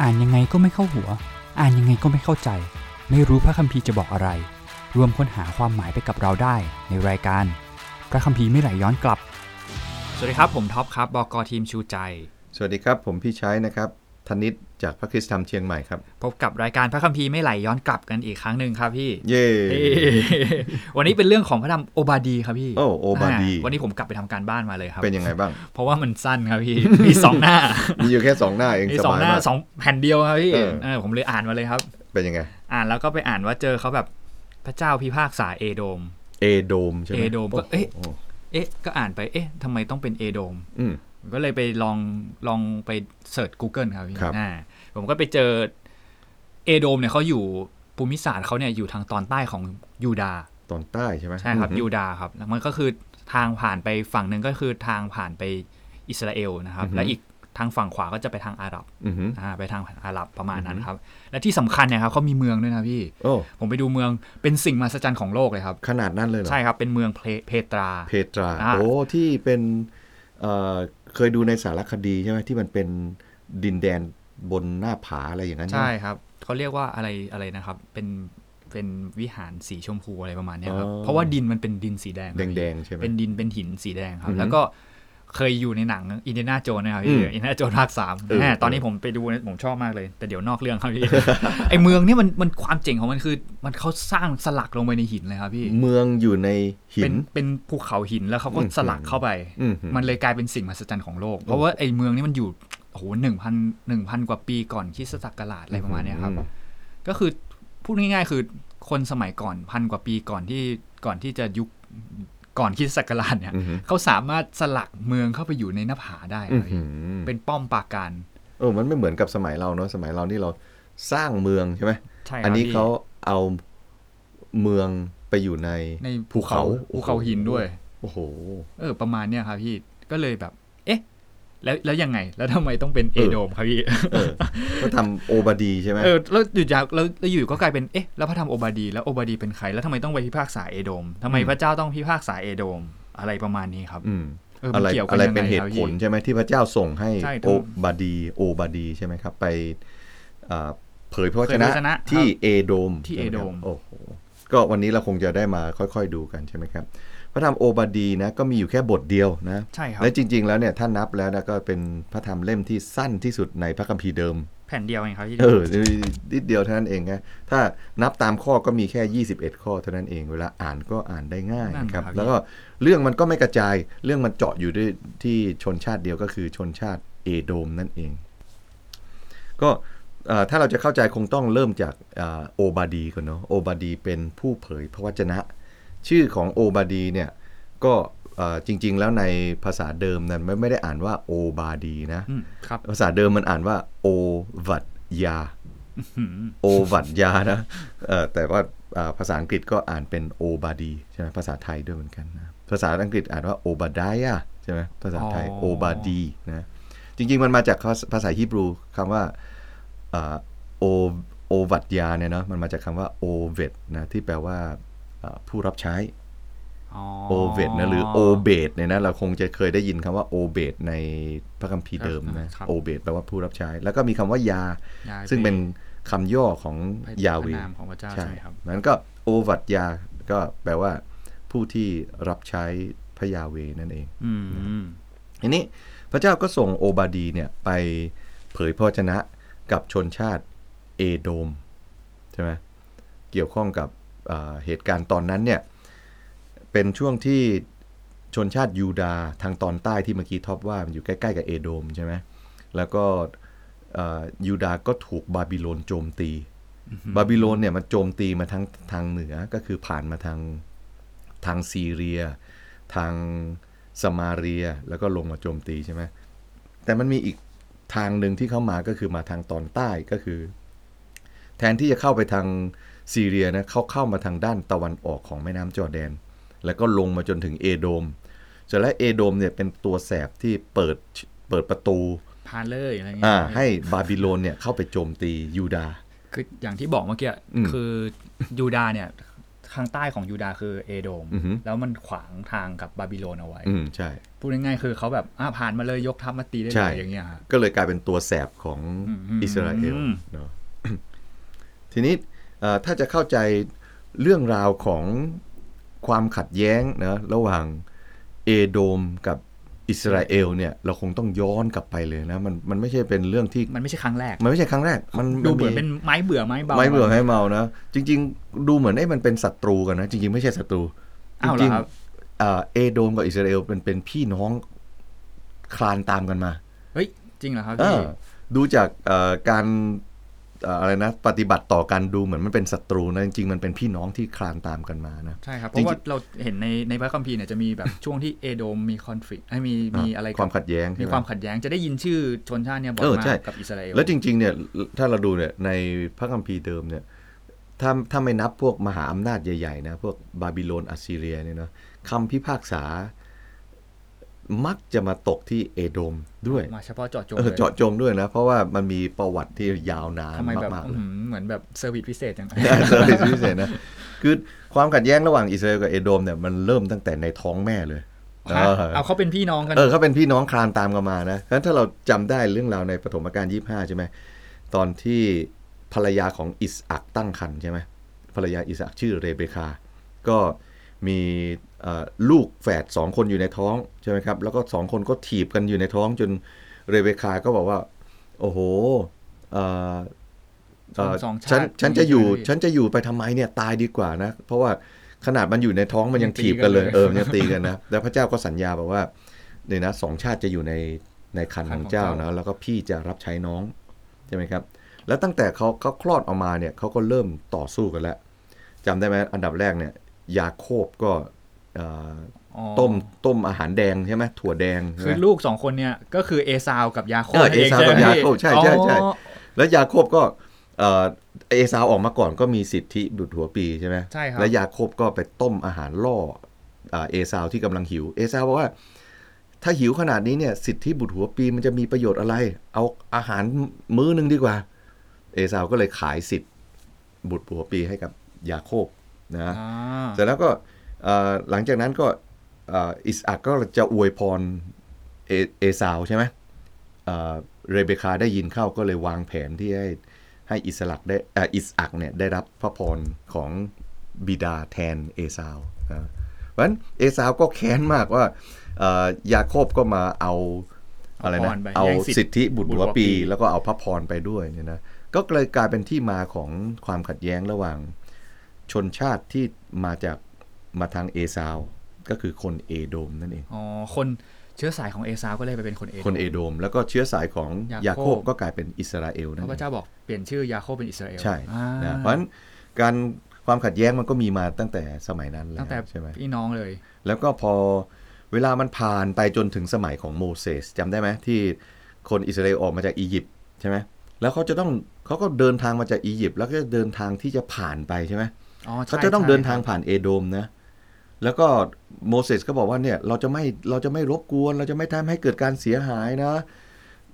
อ่านยังไงก็ไม่เข้าหัว อ่านยังไงก็ไม่เข้าใจ ไม่รู้พระคัมภีร์จะบอกอะไร รวมค้นหาความหมายไปกับเราได้ ในรายการ พระคัมภีร์ไม่ไหลย้อนกลับ สวัสดีครับผมท็อปครับบกทีมชูใจ สวัสดีครับ ผมพี่ชัยนะครับธนิต จากพระคริสตธรรมเชียงใหม่ครับ พบกับรายการพระคัมภีร์ไม่ไหลย้อนกลับกันอีกครั้งหนึ่งครับพี่ เย่เอ้วันนี้เป็นเรื่องของพระธรรมโอบาดีครับพี่โอ้โอบาดีอ่วันนี้ผมกลับไปทำการบ้านมาเลยครับ เป็นยังไงบ้าง เพราะว่ามันสั้นครับพี่ มีสองหน้า มีอยู่แค่สองหน้าเองมีสสองบายหน้ามากสองแผ่นเดียวครับพี่เออเออผมเลยอ่านมาเลยครับ เป็นยังไง อ่านแล้วก็ไปอ่านว่าเจอเขาแบบพระเจ้าพิพากษาเอโดม เอโดมใช่ไหมเอโดมก็เอ๊ะโอ้โหเอ๊ะ ก็อ่านไปเอ๊ะทำไมต้องเป็นเอโดมอืมผมก็เลยไปลองลองไปเสิร์ช Google ครับพี่ครับอ่า ผมก็ไปเจอเอโดมเนี่ยเขาอยู่ภูมิศาสตร์เขาเนี่ยอยู่ทางตอนใต้ของยูดาห์ตอนใต้ใช่ไหมใช่ครับอืมยูดาห์ครับแล้วมันก็คือทางผ่านไปฝั่งหนึ่งก็คือทางผ่านไปอิสราเอลนะครับ และอีกทางฝั่งขวาก็จะไปทางอาหรับอือหืออ่าไปทางอาหรับประมาณนั้นครับ และที่สำคัญเนี่ยครับเขามีเมืองด้วยนะพี่โอ้ผมไปดูเมืองเป็นสิ่งมหัศจรรย์ของโลกเลยครับ ขนาดนั้นเลยเหรอใช่ครับเป็นเมืองเพเพตรา เพตราอ่าโอ้ที่เป็นเอ่อเคยดูในสารคดีใช่ไหมที่มันเป็นดินแดน บนหน้าผาอะไรอย่างนั้น ใช่ไหมครับเขาเรียกว่าอะไรอะไรนะครับ เป็นเป็นวิหารสีชมพูอะไรประมาณเนี้ยครับอ๋อเพราะว่าดินมันเป็นดินสีแดงแดงๆใช่ไหมเป็นดินเป็นหินสีแดงครับอือฮึแล้วก็เคยอยู่ในหนังอินเดียนาโจนนะครับอืพี่มอินเดียนาโจนภาคสามเออแหมตอนนี้ผมไปดูเนี่ยผมชอบมากเลย แต่เดี๋ยวนอกเรื่องครับพี่ไอเมืองเนี่ยมันมันความเจ๋งของมันคือ มันเขาสร้างสลักลงไปในหินเลยครับพี่ เมืองอยู่ในหิเป็นนเป็นภูเขาหินแล้วเขาก็อืมสลักเข้าไปอืมมันเลยกลายเป็นสิ่งมหัศจรรย์ของโลก เพราะว่าไอ้เมืองนี้มันอยู่ โอ้โหหนึ่งพันหนึ่งพันกว่าปีก่อนคริสตศักราชอะไรประมาณเนี้ยครับอืมก็คือพูดง่ายๆคือคนสมัยก่อนพันกว่าปีก่อนที่ก่อนที่จะยุคก่อนคริสตศักราชเนี่ยอือหือเขาสามารถสลักเมืองเข้าไปอยู่ในหน้าผาได้อือเลยหือเป็นป้อมปราการเออมันไม่เหมือนกับสมัยเราเนอะสมัยเรานี่เราสร้างเมืองใช่ไหมใช่ครับอันนี้พี่เขาเอาเมืองไปอยู่ในในภูเขาภูเขาหินด้วย โอ้โห เออ ประมาณเนี้ยครับพี่ก็เลยแบบเอ๊ะ แล้วแล้วยังไง แล้วทำไมต้องเป็นเอโดมครับพี่เออก็ทำโอบาดีใช่ไหมเออแล้วอยู่จากแล้วแล้วอยู่ก็กลายเป็นเอ๊ะแล้วพระธรรมโอบาดี แล้วโอบาดีเป็นใคร แล้วทำไมต้องไปพิพากษาเอโดมทำไมพระเจ้าต้องพิพากษาเอโดมอะไรประมาณนี้ครับอืมเอออะมันไรเกี่ยวกัอะนไรยังเป็นไงเหครัตุบผพี่ลใช่ไหมที่พระเจ้าส่งให้ใช่โอบาดีโอบาดีใช่ไหมครับ ไปอ่าเผยพระวจเผยพระวจนะนะครับที่เอโดมที่ใช่ไหเอโดมครับโอ้โหก็วันนี้เราคงจะได้มาค่อย ๆ ดูกันใช่ไหมครับ พระธรรมโอบาดีนะก็มีอยู่แค่บทเดียวนะใช่ครับและจริง ๆ แล้วเนี่ยถ้านับแล้วนะก็เป็นพระธรรมเล่มที่สั้นที่สุดในพระคัมภีร์เดิม แผ่นเดียวเองครับพี่เออนิดเดียวเท่านั้นเองนะถ้านับตามข้อก็มีแค่ 21 ข้อเท่านั้นเอง เวลาอ่านก็อ่านได้ง่ายนั่นนะครับครับ แล้วก็เรื่องมันก็ไม่กระจายเรื่องมันเจาะอยู่ด้วยที่ชนชาติเดียวก็คือชนชาติเอโดมนั่นเอง ก็เอ่อถ้าเราจะเข้าใจคงต้องเริ่มจากอ่าโอบาดีก่อนเนาะโอบาดีเป็นผู้เผยพระวจนะ ชื่อของโอบาดีเนี่ยก็เอ่อจริง ๆ แล้วในภาษาเดิมนั้นไม่ไม่ได้อ่านว่าโอบาดีนะอืมครับภาษาเดิมมันอ่านว่าโอวัตยาหืมโอวัตยานะเออแต่ว่าอ่าภาษาอังกฤษก็อ่านเป็นโอบาดีใช่ไหมภาษาไทยด้วยเหมือนกันนะภาษาอังกฤษอ่านว่าโอบาดายะใช่ไหมภาษาไทยโอบาดีนะจริง ๆ มันมาจากภาษาฮีบรูคำว่าอ่าโอโอวัตยาเนี่ยเนาะมันมาจากคำว่าโอเวตนะที่แปลว่าอ่า ผู้รับใช้อ๋อโอเวตนะหรือโอเบตเนี่ยนะเราคงจะเคยได้ยินคำว่าโอเบตในพระคัมภีร์เดิมนะครับโอเบตแปลว่าผู้รับใช้ แล้วก็มีคำว่ายายายซึ่งเป็นคำย่อของพระยาเวพระนามของพระเจ้าใช่ไหมครับนั้นก็โอวัตยาก็แปลว่าผู้ที่รับใช้พระยาเวนั่นเองอืมทีนี้พระเจ้าก็ส่งโอบาดีเนี่ยไปเผยพระวจนะกับชนชาติเอโดมใช่ไหมเกี่ยวข้องกับอ่า เหตุการณ์ตอนนั้นเนี่ยเป็นช่วงที่ชนชาติยูดาห์ทางตอนใต้ที่เมื่อกี้ท็อปว่ามันอยู่ใกล้ๆกับเอโดมใช่ไหมแล้วก็อ่ายูดาห์ก็ถูกบาบิโลนโจมตี บาบิโลนเนี่ยมันโจมตีมาทั้งทางเหนือก็คือผ่านมาทางทางซีเรีย ทางสมาเรียแล้วก็ลงมาโจมตีใช่ไหมแต่มันมีอีกทางหนึ่งที่เข้ามาก็คือมาทางตอนใต้ก็คือ แทนที่จะเข้าไปทางซีเรียนะเขาเข้ามาทางด้านตะวันออกของแม่น้ำจอร์แดน แล้วก็ลงมาจนถึงเอโดมเสร็จแล้วเอโดมเนี่ยเป็นตัวแสบที่เปิดเปิดประตูพาเลยอะไรเงี้ยอ่าให้บาบิโลนเนี่ยเข้าไปโจมตียูดาห์คืออย่างที่บอกเมื่อกี้อืมคือยูดาห์เนี่ยทางใต้ของยูดาห์คือเอโดมอือฮึแล้วมันขวางทางกับบาบิโลนเอาไว้อืมใช่พูดง่ายๆคือเขาแบบอะผ่านมาเลยยกทัพมาตีได้ใช่เลยอย่างเงี้ยฮะก็เลยกลายเป็นตัวแสบของอืมอิสราเอลอืมเนาะ ทีนี้เอ่อถ้าจะเข้าใจเรื่องราวของความขัดแย้งนะระหว่างเอโดมกับอิสราเอลเนี่ยเราคงต้องย้อนกลับไปเลยนะมันมันไม่ใช่เป็นเรื่องที่มันไม่ใช่ครั้งแรก มันไม่ใช่ครั้งแรก มันดูเหมือนมีเป็นไม้เบื่อไม้เบาไม่เบื่อให้เมานะจริง ๆ ดูเหมือนไอ้มันเป็นศัตรูกันนะจริงๆ ไม่ใช่ศัตรูอ้าวเหรจริองครับๆเอ่อเอโดมกับอิสราเอลเป็นเป็นพี่น้องคลานตามกันมาเฮ้ยจริงเหรอครับเอพี่อดูจากเอ่อการเอ่ออะไรนะปฏิบัติต่อกันดูเหมือนมันเป็นศัตรูนะจริงๆ มันเป็นพี่น้องที่คลานตามกันมานะใช่ครับ เพจริงราะๆว่าเราเห็นในในพระคัมภีร์เนี่ยจะมีแบบช่วงที่เอโดมมีคอนฟ lict ให้มีมีอะไรกับความขัดแย้งมีใช่ไหความขัดแย้งจะได้ยินชื่อชนชาติเนี่ยบ่อยเออมาใช่กับอิสราเอลแล้วจริงๆเนี่ยถ้าเราดูเนี่ยในพระคัมภีร์เดิมเนี่ยถ้าถ้าไม่นับพวกมหาอำนาจใหญ่ๆนะพวกบาบิโลนอัสซีเรียเนี่ยเนาะคำพิพากษา มักจะมาตกที่เอโดมด้วยมาเฉพาะเจาะจงเออเลยเจาะจงด้วยนะ เพราะว่ามันมีประวัติที่ยาวนานทำไมแบบมากๆเลอื้ยอหือเหมือนแบบ service พิเศษจัง service พิเศษนะคือความขัดแย้งระหว่างอิสราเอลกับเอโดมเนี่ยมันเริ่มตั้งแต่ในท้องแม่เลยฮะเอาเขาเป็นพี่น้องกันเออเขาเป็นพี่น้องคลานตามกันมานะงั้นถ้าเราจำได้เรื่องราวในปฐมกาลยี่ห้าใช่ไหมตอนที่ภรรยาของอิสอักตั้งครรภ์ใช่ไหมภรรยาอิสอักชื่อเรเบคา ก็มีเอ่อ ลูกแฝดสองคนอยู่ในท้องใช่ไหมครับ แล้วก็สองคนก็ถีบกันอยู่ในท้องจนเรเบคาก็บอกว่า โอ้โหเอ่อเอ่อสองชาติฉันฉันจะอยู่มีชีวิตฉันจะอยู่ไปทำไมเนี่ยตายดีกว่านะ เพราะว่าขนาดมันอยู่ในท้องมันยังยังตีถีบกันเลยกันเลยเออมันยังตีกันนะแล้วพระเจ้าก็สัญญาบอกว่าเนี่ยนะสองชาติจะอยู่ในในคันของเจ้านะแล้วก็พี่จะรับใช้น้องใช่ไหมครับ แล้วตั้งแต่เขาเขาคลอดออกมาเนี่ยเขาก็เริ่มต่อสู้กันแล้วจำได้ไหมอันดับแรกเนี่ยยาโคบก็เอ่ออ๋อ ต้มต้มอาหารแดงใช่ไหมถั่วแดงใช่คือไหมลูกสองคนเนี่ยก็คือเอซาวกับยาโคบเออนั่นเอซาวกับใช่ไหมยาโคบใช่ใช่ใช่อ๋อแล้วยาโคบก็เอ่อเอซาวออกมาก่อนก็มีสิทธิบุตรหัวปีใช่ไหมใช่ครับแล้วยาโคบก็ไปต้มอาหารล่ออ่าเอซาวที่กำลังหิวเอซาวบอกว่า ถ้าหิวขนาดนี้เนี่ยสิทธิบุตรหัวปีมันจะมีประโยชน์อะไร เอาอาหารมื้อหนึ่งดีกว่า เอซาวก็เลยขายสิทธิ์บุตรหัวปีให้กับยาโคบนะอ่าเสร็จแล้วก็เอ่อ หลังจากนั้นก็เอ่ออิสอักก็จะอวยพรเอเอซาวใช่ไหมเอ่อเรเบคาได้ยินเข้าก็เลยวางแผนที่ให้ให้อิสลักได้เอ่ออิสอักเนี่ยได้รับพระพรของบิดาแทนเอซาวนะเพราะฉะนั้นเอซาวก็แค้นมากว่าเอ่อยาโคบก็มาเอาอะไรเอาพนะรไปเอาแย่งสิสิททธิ์ธิบุตรหัวปีบุตรหัวปี แล้วก็เอาพระพรไปด้วยเนี่ยนะก็เลยกลายเป็นที่มาของความขัดแย้งระหว่างชนชาติที่มาจาก มาทางเอซาวก็คือคนเอโดมนั่นเอง อ๋อ คนเชื้อสายของเอซาวก็เลยไปเป็นคนเอโดมคนเอโดม แล้วก็เชื้อสายของยายาโคโคบบก็กลายเป็นอิสราเอลเพนั่นราะพเอระงเจ้าบอกเปลี่ยนชื่อยาโคบเป็นอิสราเอล ใช่อ่านะเพราะฉะนั้นการความขัดแย้งมันก็มีมาตั้งแต่สมัยนั้นแล้วตั้งแต่ใช่ไหมพี่น้องเลย แล้วก็พอเวลามันผ่านไปจนถึงสมัยของโมเสสจำได้ไหมที่คนอิสราเอลออกมาจากอียิปต์ใช่ไหมแล้วเขาจะต้องเขาก็เดินทางมาจากอียิปต์แล้วก็เดินทางที่จะผ่านไปใช่ไหมอ๋อใช่เขาจะต้องใช่เดินทางครับผ่านเอโดมนะ แล้วก็โมเสสก็บอกว่าเนี่ยเราจะไม่เราจะไม่รบกวน เราจะไม่ทำให้เกิดการเสียหายนะ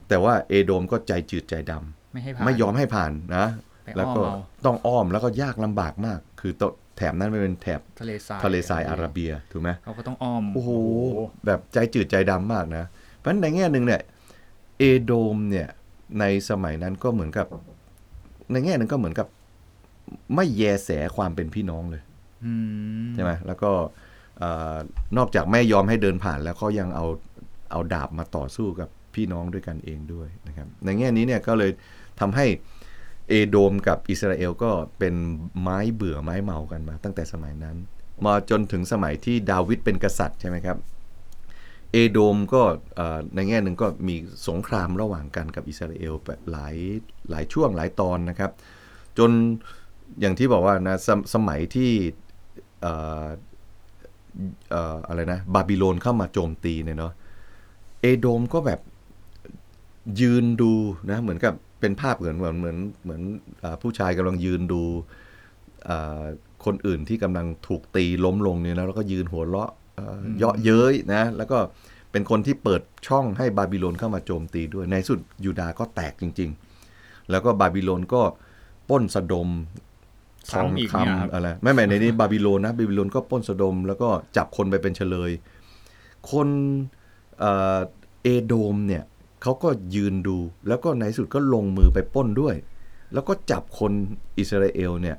แต่ว่าเอโดมก็ใจจืดใจดำไม่ให้ผ่านไม่ยอมให้ผ่านนะไปอ้อมแล้วก็เอาต้องอ้อมแล้วก็ยากลำบากมาก คือตแถบนั้นมันเป็นแถบทะเลทรายทะเลทรายอาระเบียถูกไหมเขาก็ต้องอ้อมโอ้โหแบบใจจืดใจดำมากนะ เพราะฉะนั้นในแง่หนึ่งเนี่ยเอโดมเนี่ยในสมัยนั้นก็เหมือนกับ ในแง่หนึ่งก็เหมือนกับ ไม่แยแสความเป็นพี่น้องเลยอืม ใช่ไหมแล้วก็นอกจากไม่ยอมให้เดินผ่านแล้วเขายังเอาเอาดาบมาต่อสู้กับพี่น้องด้วยกันเองด้วยนะครับในแง่นี้เนี่ยก็เลยทำให้เอโดมกับอิสราเอลก็เป็นไม้เบื่อไม้เมากันมา ตั้งแต่สมัยนั้น มาจนถึงสมัยที่ดาวิดเป็นกษัตริย์ใช่ไหมครับเอโดมก็ในแง่หนึ่งก็มีสงครามระหว่างกันกับอิสราเอลหลายหลายช่วงหลายตอนนะครับ จนอย่างที่บอกว่านะสมสมัยที่ อ่อเอ่ออะไรนะบาบิโลนเข้ามาโจมตีเนี่ยเนาะเอโดมก็แบบยืนดูนะเหมือนกับเป็นภาพเหมือนเหมือนเหมือนเหมือนอาผู้ชายกำลังยืนดูอ่าคนอื่นที่กำลังถูกตีล้มลงเนี่ยนะแล้วก็ยืนหัวเราะเอ่อเยาะเย้ยนะแล้วก็เป็นคนที่เปิดช่องให้บาบิโลนเข้ามาโจมตีด้วยในที่สุดยูดาห์ก็แตกจริง ๆ แล้วก็บาบิโลนก็ปล้นสะดมทอง ซ้ำอีกเนี่ยครับคำอะไรไม่ไม่ในนี้บาบิโลนนะบาบิโลนก็ปล้นสะดม แล้วก็จับคนไปเป็นเชลย คนเอ่อเอโดมเนี่ยเขาก็ยืนดู แล้วก็ในที่สุดก็ลงมือไปปล้นด้วย แล้วก็จับคนอิสราเอลเนี่ย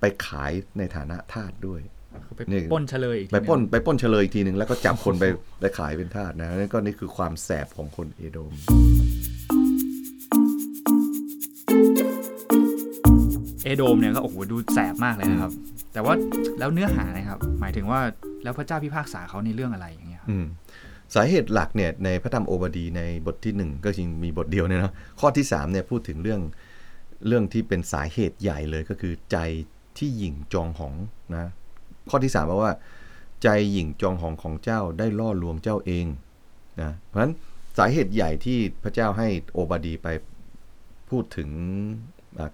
ไปขายในฐานะทาสด้วยเขาไปนี่ปล้นเฉลยอีกทีไปปล้นหงไปปล้นเฉลยอีกทีหนึ่งแล้วก็จับคนไปไปขายเป็นทาสนะนั่นก็นี่คือความแสบของคนเอโดม เอโดมเนี่ยก็โอ้โหดูแสบมากเลยนะครับ แต่ว่าแล้วเนื้อหานะครับ หมายถึงว่าแล้วพระเจ้าพิพากษาเขาในเรื่องอะไรอย่างเงี้ยสาเหตุหลักเนี่ยในพระธรรมโอบาดีในบทที่หนึ่งก็จริงมีบทเดียวเนี่ยนะข้อที่สามเนี่ยพูดถึงเรื่องเรื่องที่เป็นสาเหตุใหญ่เลยก็คือใจที่หยิ่งจองหองนะข้อที่สามบอกว่า ใจหยิ่งจองหองของเจ้าได้ล่อลวงเจ้าเองนะเพราะฉะนั้นสาเหตุใหญ่ที่พระเจ้าให้โอบาดีไปพูดถึง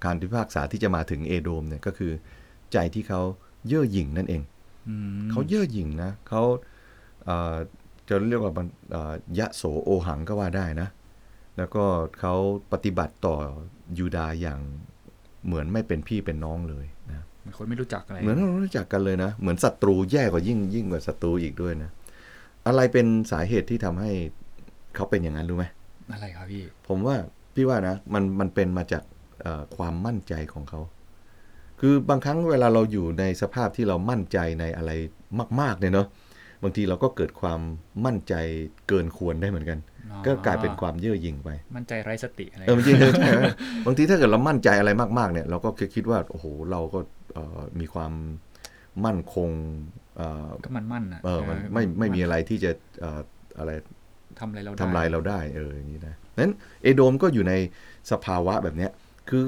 การพิพากษาที่จะมาถึงเอโดมเนี่ยก็คือใจที่เขาเย่อหยิ่งนั่นเองอืมเขาเย่อหยิ่งนะเขาเอ่อจะเรียกว่ามันเอ่อยะโสโอหังก็ว่าได้นะ แล้วก็เขาปฏิบัติต่อยูดาห์อย่างเหมือนไม่เป็นพี่เป็นน้องเลยนะเหมือนคนไม่รู้จักอะไรเหมือนเรารู้จักกันเลยนะ เหมือนศัตรูแย่กว่ายิ่งยิ่งกว่าศัตรูอีกด้วยนะ อะไรเป็นสาเหตุที่ทำให้เขาเป็นอย่างนั้นรู้ไหมอะไรครับพี่ ผมว่าพี่ว่านะมันมันเป็นมาจากเอ่อ ความมั่นใจของเขา คือบางครั้งเวลาเราอยู่ในสภาพที่เรามั่นใจในอะไรมาก ๆ เนี่ยเนาะบางทีเราก็เกิดความมั่นใจเกินควรได้เหมือนกันอ๋อก็กลายเป็นความเย่อหยิ่งไป มั่นใจไร้สติอะไรเออบางทีใช่ไหมบางทีถ้าเกิดเรามั่นใจอะไรมากๆเนี่ยเราก็คิดว่าโอ้โหเราก็เอ่อมีความมั่นคงเอ่อก็มันมั่นนะเออมันไม่ไม่มีอะไรที่จะเอ่ออะไรทำอะไรเราได้ทำลายเราได้เอออย่างนี้นะนั้นเอโดมก็อยู่ในสภาวะแบบเนี้ย คือ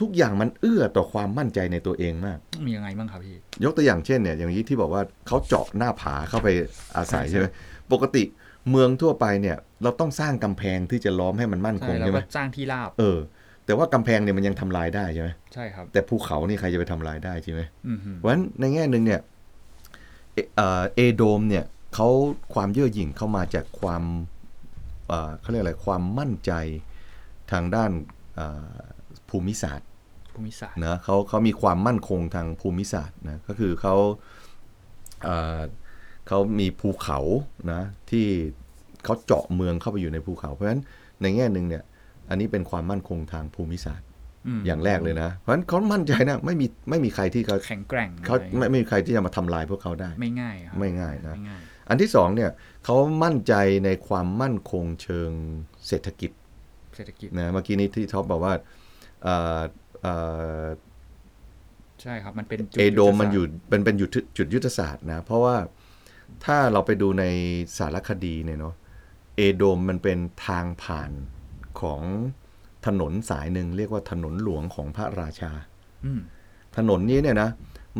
ทุกอย่างมันเอื้อต่อความมั่นใจในตัวเองมาก มียังไงบ้างครับพี่ ยกตัวอย่างเช่นเนี่ยอย่างนี้ที่บอกว่าเขาเจาะหน้าผาเข้าไปอาศัยใช่ใช่ไหมปกติเมืองทั่วไปเนี่ยเราต้องสร้างกำแพงที่จะล้อมให้มันมั่นคใช่งแล้วใช่ไหมก็สร้างที่ราบ เออ แต่ว่ากำแพงเนี่ยมันยังทำลายได้ใช่ไหมใช่ครับ แต่ภูเขานี่ใครจะไปทำลายได้ใช่ไหมอืมฮึเพราะฉะนั้นในแง่หนึ่งเนี่ยเอเอ่อเอโดมเนี่ยเขาความเย่อหยิ่งเข้ามาจากความเอ่อเขาเรียกอะไรความมั่นใจทางด้านเอ่อ ภูมิศาสตร์ภูมิศาสตร์นะเขาเขามีความมั่นคงทางภูมิศาสตร์นะก็คือเขาเอ่อเขามีภูเขานะที่เขาเจาะเมืองเข้าไปอยู่ในภูเขา เพราะฉะนั้นในแง่หนึ่งเนี่ยอันนี้เป็นความมั่นคงทางภูมิศาสตร์มอย่างแรกเลยนะ เพราะฉะนั้นเขามั่นใจนะไม่มีไม่มีใครที่เขาแข็งแกร่งเขาอะไรไม่ไม่มีใครที่จะมาทำลายพวกเขาได้ ไม่ง่ายครับไม่ง่ายนะไม่ง่ายอันที่สองเนี่ยเขามั่นใจในความมั่นคงเชิงเศรษฐกิจ เศรษฐกิจนะเมื่อกี้นี้ที่ท็อปบอกว่าเอ่อเอ่อใช่ครับ มันเป็นจุเอโดมมันศาสตร์อยู่เป็นเป็นจุดจุดยุทธศาสตร์นะ เพราะว่าถ้าเราไปดูในสารคดีเนี่ยเนาะเอโดมมันเป็นทางผ่านของถนนสายหนึ่งเรียกว่าถนนหลวงของพระราชาอืมถนนนี้เนี่ยนะ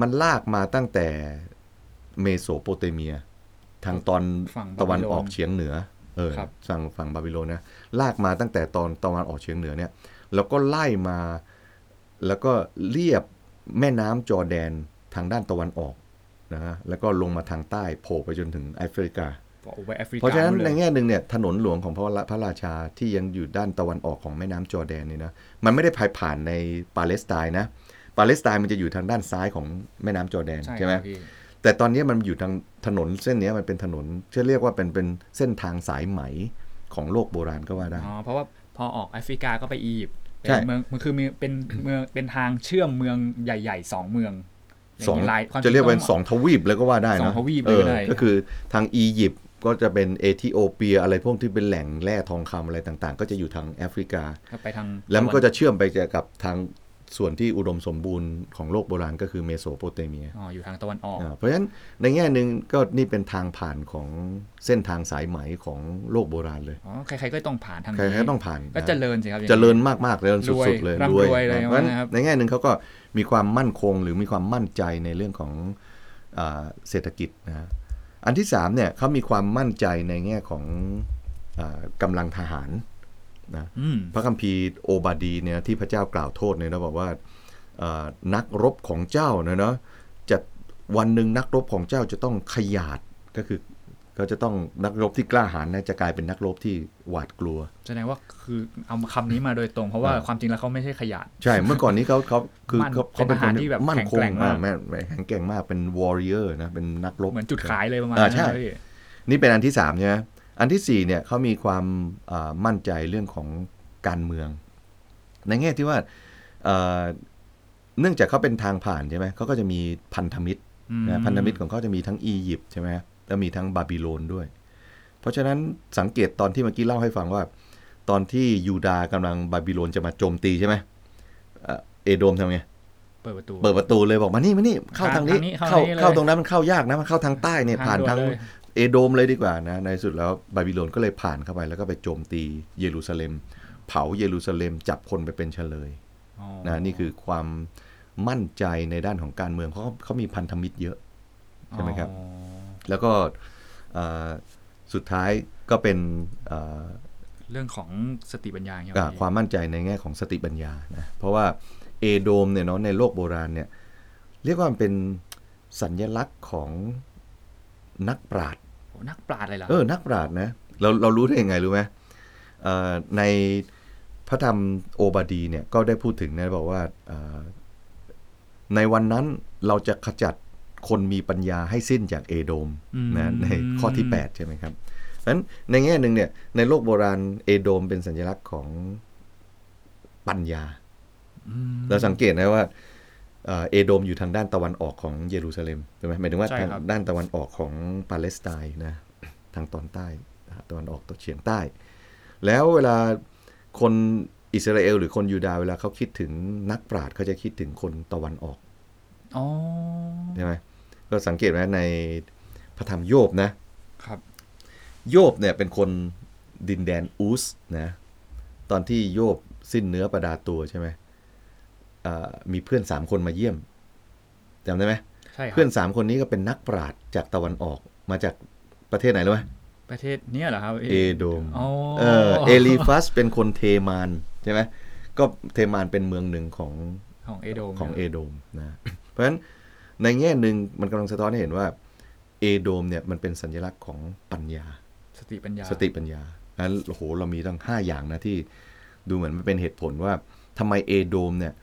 มันลากมาตั้งแต่เมโสโปเตเมีย ทางตอนฝั่งตะวันออกบาบิโลเฉียงเหนือ เออครับฝั่งฝั่งบาบิโลนนะ ลากมาตั้งแต่ตอนตะวันออกเฉียงเหนือเนี่ยแล้วก็ไล่มาแล้วก็เลียบแม่น้ำจอร์แดนทางด้านตะวันออกนะฮะแล้วก็ลงมาทางใต้โผล่ไปจนถึงแอฟริกาบอกเอาไว้แอฟริกาเพราะฉะนั้นในแง่หนึ่งเนี่ยถนนหลวงของพระพระราชาที่ยังอยู่ด้านตะวันออกของแม่น้ำจอร์แดนนี่นะมันไม่ได้ผ่านผ่านในปาเลสไตน์นะปาเลสไตน์มันจะอยู่ทางด้านซ้ายของแม่น้ำจอร์แดนใช่ใช่ไหมครับพี่แต่ตอนนี้มันอยู่ทางถนนเส้นเนี้ยมันเป็นถนนจะเรียกว่าเป็นเป็นเส้นทางสายไหม ของโลกโบราณก็ว่าได้ อ๋อ เพราะว่าพอออกแอฟริกาก็ไปอียิปต์เป็นใช่เมืองมันคือมีเป็นเมืองเป็นทางเชื่อมเมืองใหญ่ๆสองเมืองสองย่านี้ลายความจะเรียกว่าจงสองทวีปเลยก็ว่าได้สอนะงทวีปเอเลยอก็ได้ก็คือทางอียิปต์ก็จะเป็นเอธิโอเปียอะไรพวกที่เป็นแหล่งแร่ทองคำอะไรต่างๆ ก็จะอยู่ทางแอฟริกาก็ไปทางแล้วมันก็จะเชื่อมไปกับทาง ส่วนที่อุดมสมบูรณ์ของโลกโบราณก็คือเมโสโปเตเมีย อ๋อ อยู่ทางตะวันออกอ่าเพราะฉะนั้นในแง่หนึ่งก็นี่เป็นทางผ่านของเส้นทางสายไหมของโลกโบราณเลย อ๋อ ใครๆก็ต้องผ่านทางใครนี้ๆต้องผ่าน ก็นะเจริญสิครับอย่างเจนี้ริญมากๆเจริญสุดๆเลยรวยร่ำรวยเลยนะเพราะฉะนั้นนะครับในแง่หนึ่งเขาก็มีความมั่นคงหรือมีความมั่นใจในเรื่องของอาเศรษฐกิจนะฮะอันที่สามเนี่ยเขามีความมั่นใจในแง่ของอากำลังทหาร นะอืมพระคัมภีร์โอบาดีเนี่ยที่พระเจ้ากล่าวโทษเนี่ยนะบอกว่าอ่านักรบของเจ้าเนี่ยเนาะจะวันหนึ่งนักรบของเจ้าจะต้องขยาดก็คือเขาจะต้องนักรบที่กล้าหาญนะจะกลายเป็นนักรบที่หวาดกลัว แสดงว่าคือเอาคำนี้มาโดยตรงเพราะว่าอ่าความจริงแล้วเขาไม่ใช่ขยะใช่เมื่อก่อนนี้เขาเขาคือมั่นเขาเขาเป็นเป็นทหารที่แบบมั่นคงแข็งแกร่งมากอ่าแม่แข็งแกร่งมากเป็น warrior นะเป็นนักรบเหมือนจุดขายเลยประมาณอ่านั้นใช่นะพี่นี่เป็นอันที่สามใช่ไหม อันที่สี่เนี่ยเขามีความอ่ามั่นใจเรื่องของการเมือง ในแง่ที่ว่าเอ่อเนื่องจากเขาเป็นทางผ่านใช่ไหมเขาก็จะมีพันธมิตรอืมนะพันธมิตรของเขาจะมีทั้งอียิปต์ใช่ไหมแล้วมีทั้งบาบิโลนด้วย เพราะฉะนั้นสังเกตตอนที่เมื่อกี้เล่าให้ฟังว่า ตอนที่ยูดาห์กำลังบาบิโลนจะมาโจมตีใช่ไหมเอ่อเอโดมทำไงเปิดประตูเปิดประตูเลยบอกมานี่มานี่เข้าทางนี้ทางนี้เข้าเข้าทางนี้เลยเข้าตรงนั้นมันเข้ายากนะมันเข้าทางใต้เนี่ยผ่านทางด่ว เลยเอโดมเลยดีกว่านะ ในสุดแล้วบาบิโลนก็เลยผ่านเข้าไปแล้วก็ไปโจมตีเยรูซาเล็ม เผาเยรูซาเล็มจับคนไปเป็นเฉลยอ๋อนะนี่คือความมั่นใจในด้านของการเมืองเพราะเขาเขามีพันธมิตรเยอะใช่ไหมครับอ๋อแล้วก็อ่าสุดท้ายก็เป็นอ่าเรื่องของสติปัญญาอย่างเงี้ยอ่าพี่ความมั่นใจในแง่ของสติปัญญานะเพราะว่าเอโดมเนี่ยเนาะในโลกโบราณเนี่ยเรียกว่ามันเป็นสัญลักษณ์ของนักปราชญ์โอ้ นักปราชญ์เลยเหรอเออนักปราชญ์นะเราเรารู้ได้ยังไงรู้ไหมเอ่อในพระธรรมโอบาดีเนี่ยก็ได้พูดถึงนะบอกว่าเอ่อในวันนั้นเราจะขจัดคนมีปัญญาให้สิ้นจากเอโดมนะในข้อที่ 8 ใช่ไหมครับเพราะฉะนั้นในแง่หนึ่งเนี่ยในโลกโบราณเอโดมเป็นสัญลักษณ์ของปัญญาอืมเราสังเกตนะว่า เอ่อเอโดมอยู่ทางด้านตะวันออกของเยรูซาเล็มใช่ไหมหมายถึงว่าใช่ทางครับด้านตะวันออกของปาเลสไตน์นะทางตอนใต้นะตะวันออกตะเฉียงใต้ แล้วเวลาคนอิสราเอลหรือคนยูดาห์เวลาเขาคิดถึงนักปราชญ์เขาจะคิดถึงคนตะวันออกอ๋อใช่ไหมก็สังเกตไหมในพระธรรมโยบนะครับ โยบเนี่ยเป็นคนดินแดนอูสนะตอนที่โยบสิ้นเนื้อประดาตัวใช่ไหมอ่า มีเพื่อนสามคนมาเยี่ยมจำได้ไหมใช่ครับเพื่อนสามคนนี้ก็เป็นนักปราชญ์จากตะวันออกมาจากประเทศไหนรู้ไหมประเทศเนี้ยเหรอครับพี่เอโดมอ๋อเออเอลีฟัสเป็นคนเทมานใช่ไหมก็เทมานเป็นเมืองหนึ่งของของเอโดมของเอโดมนะเพราะฉะนั้นในแง่หนึ่งมันกำลังสะท้อนให้เห็นว่าเอโดมเนี่ยมันเป็นสัญลักษณ์ของปัญญา สติปัญญาสติปัญญานั้นโอ้โหเรามีตั้ง 5 อย่างนะที่ดูเหมือนมันเป็นเหตุผลว่าทำไมเอโดมเนี่ย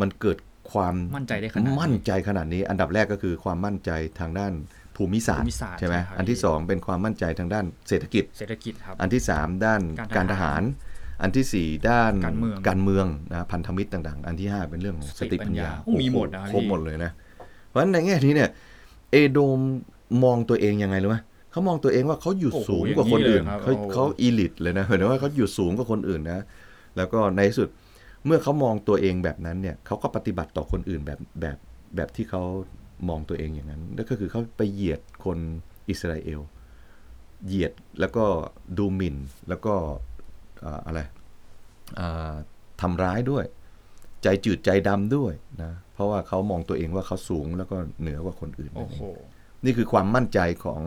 มันเกิดความมั่นใจได้ขนาดนี้มั่นใจขนาดนี้ อันดับแรกก็คือความมั่นใจทางด้านภูมิศาสตภูร์มิศาสตร์ใช่ไหมใช่ครับอันที่สองเป็นความมั่นใจทางด้านเศรษฐกิจเศรษฐกิจครับอันที่สามด้านกาการรททหาหารรอันที่สี่ด้านการเมืองการเมืองนะพันธมิตรต่างๆ อันที่ห้าเป็นเรื่องของสติปัญญาสติปัญญาโอ้มีหมดนะครบพี่หมดเลยนะเพราะฉะนั้นในแง่นี้เนี่ยเอโดมมองตัวเองยังไงรู้ไหมเขามองตัวเองว่าเขาอยู่โอ้โหสูงกว่าคนอื่นอย่างนี้เลยครับเขาโอ้โหเขาอีลิตเลยนะหมายถึงว่าเขาอยู่สูงกว่าคนอื่นนะแล้วก็ในที่สุด เมื่อเขามองตัวเองแบบนั้นเนี่ยเขาก็ปฏิบัติต่อคนอื่นแบบแบบแบบที่เขามองตัวเองอย่างนั้นนั่นก็คือเขาไปเหยียดคนอิสราเอล เหยียดแล้วก็ดูหมิ่นแล้วก็อ่าอะไรอ่าทำร้ายด้วย ใจจืดใจดำด้วยนะเพราะว่าเขามองตัวเองว่าเขาสูงแล้วก็เหนือกว่าคนอื่นโอ้โหนี่คือความมั่นใจของ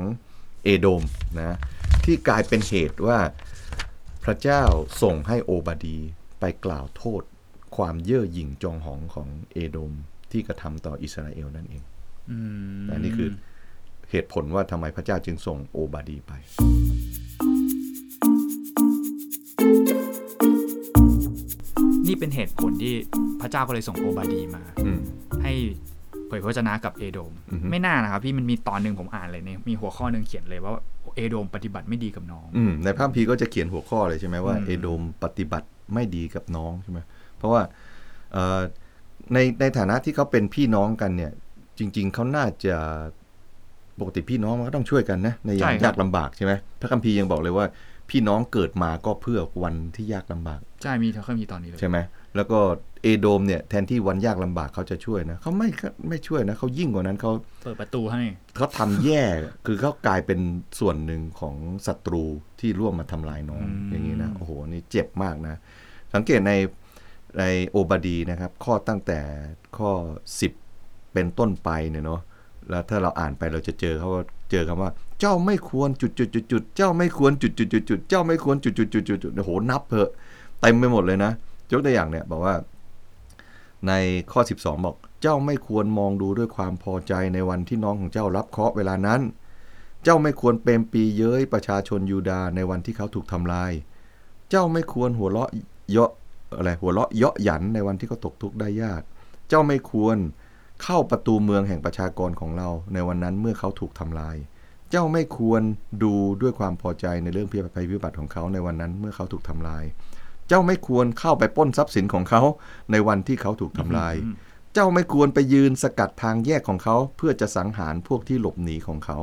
เอโดมนะที่กลายเป็นเหตุว่าพระเจ้าส่งให้โอบาดีไป กล่าวโทษความเย่อหยิ่งจองหองของเอโดมที่กระทำต่ออิสราเอลนั่นเองอืมนะนี่คือเหตุผลว่าทำไมพระเจ้าจึงส่งโอบาดีไป นี่เป็นเหตุผลที่พระเจ้าก็เลยส่งโอบาดีมาอืมให้เผยพระวจนะกับเอโดมอือฮึไม่น่านะครับพี่มันมีตอนหนึ่งผมอ่านเลยเนี่ยมีหัวข้อหนึ่งเขียนเลยว่าเอโดมปฏิบัติไม่ดีกับน้องอืมในพระคัมภีร์ก็จะเขียนหัวข้อเลยใช่ไหมว่าอืมเอโดมปฏิบัติ ไม่ดีกับน้องใช่ไหมเพราะว่าเอ่อในในฐานะที่เขาเป็นพี่น้องกันเนี่ย จริง ๆเขาน่าจะปกติพี่น้องมันก็ต้องช่วยกันนะในยามยากลำบากใช่ไหมพระคัมภีร์ยังบอกเลยว่า พี่น้องเกิดมาก็เพื่อวันที่ยากลำบากใช่มีเขาเคยมีตอนนี้เลยใช่ไหมแล้วก็เอโดมเนี่ยแทนที่วันยากลำบากเขาจะช่วยนะเขาไม่ไม่ช่วยนะเขายิ่งกว่านั้นเขาเปิดประตูให้เขาทำแย่คือเขากลายเป็นส่วนหนึ่งของศัตรู ที่ร่วมมาทำลายน้องอืมอย่างนี้นะโอ้โหนี่เจ็บมากนะ สังเกตในในโอบาดีนะครับ ข้อตั้งแต่ข้อ 10 เป็นต้นไปเนี่ยเนาะแล้วถ้าเราอ่านไปเราจะเจอเขาว่าเจอคำว่า เจ้าไม่ควรจุดจุดจุดจุดเจ้าไม่ควรจุดจุดจุดจุดเจ้าไม่ควรจุดจุดจุดจุดจุดโอ้โหนับเพอะเต็มไปหมดเลยนะยกตัวอย่างเนี่ยบอกว่า ในข้อ 12 บอก เจ้าไม่ควรมองดูด้วยความพอใจในวันที่น้องของเจ้ารับเคราะห์เวลานั้น เจ้าไม่ควรเปรมปีเย้ยประชาชนยูดาในวันที่เขาถูกทำลาย เจ้าไม่ควรหัวเราะเยาะอะไรหัวเราะเยาะหยันในวันที่เขาตกทุกข์ได้ยาก เจ้าไม่ควรเข้าประตูเมืองแห่งประชากรของเราในวันนั้นเมื่อเขาถูกทำลาย เจ้าไม่ควรดูด้วยความพอใจในเรื่องพิภัยพิบัติของเขาในวันนั้นเมื่อเขาถูกทำลาย เจ้าไม่ควรเข้าไปป้นทรัพย์สินของเขาในวันที่เขาถูกทำลาย เจ้าไม่ควรไปยืนสกัดทางแยกของเขา เพื่อจะสังหารพวกที่หลบหนีของเขา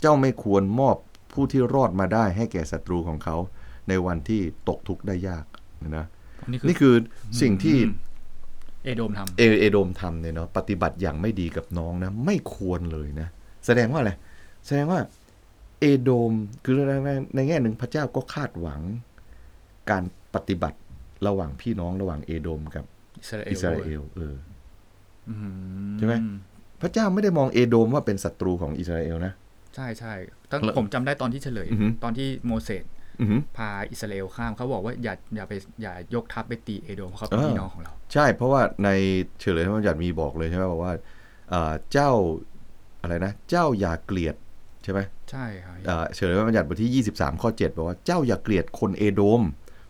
เจ้าไม่ควรมอบผู้ที่รอดมาได้ให้แก่ศัตรูของเขา ในวันที่ตกทุกข์ได้ยากนะนี่คือนี่คือสิ่งที่เอโดมทำเอเอโดมทำเนี่ยเนาะปฏิบัติอย่างไม่ดีกับน้องนะ ไม่ควรเลยนะ แสดงว่าอะไร แสดงว่า เอโดมคือในในในแง่หนึ่งพระเจ้าก็คาดหวัง การปฏิบัติระหว่างพี่น้องระหว่างเอโดมกับอิสราเอลอิสราเอลเอออืใช่ไหมพระเจ้าไม่ได้มองเอโดมว่าเป็นศัตรูของอิสราเอลนะ ใช่ใช่ตั้งแล้วผมจำได้ตอนที่เฉลย อือฮึ ตอนที่โมเสสอือหือ พาอิสราเอลข้ามเขาบอกว่าอย่าอย่าไปอย่ายกทัพไปตีเอโดมเพราะเขาเป็นเออ พี่น้องของเรา ใช่เพราะว่าในเฉลยพระบัญญัติมีบอกเลยใช่ไหมบอกว่าอ่าเจ้าอะไรนะ เจ้าอย่าเกลียดใช่ไหมใช่ครับอ่าเฉลยพระบัญญัติบทที่ 23 ข้อ 7 บอกว่าเจ้าอย่าเกลียดคนเอโดม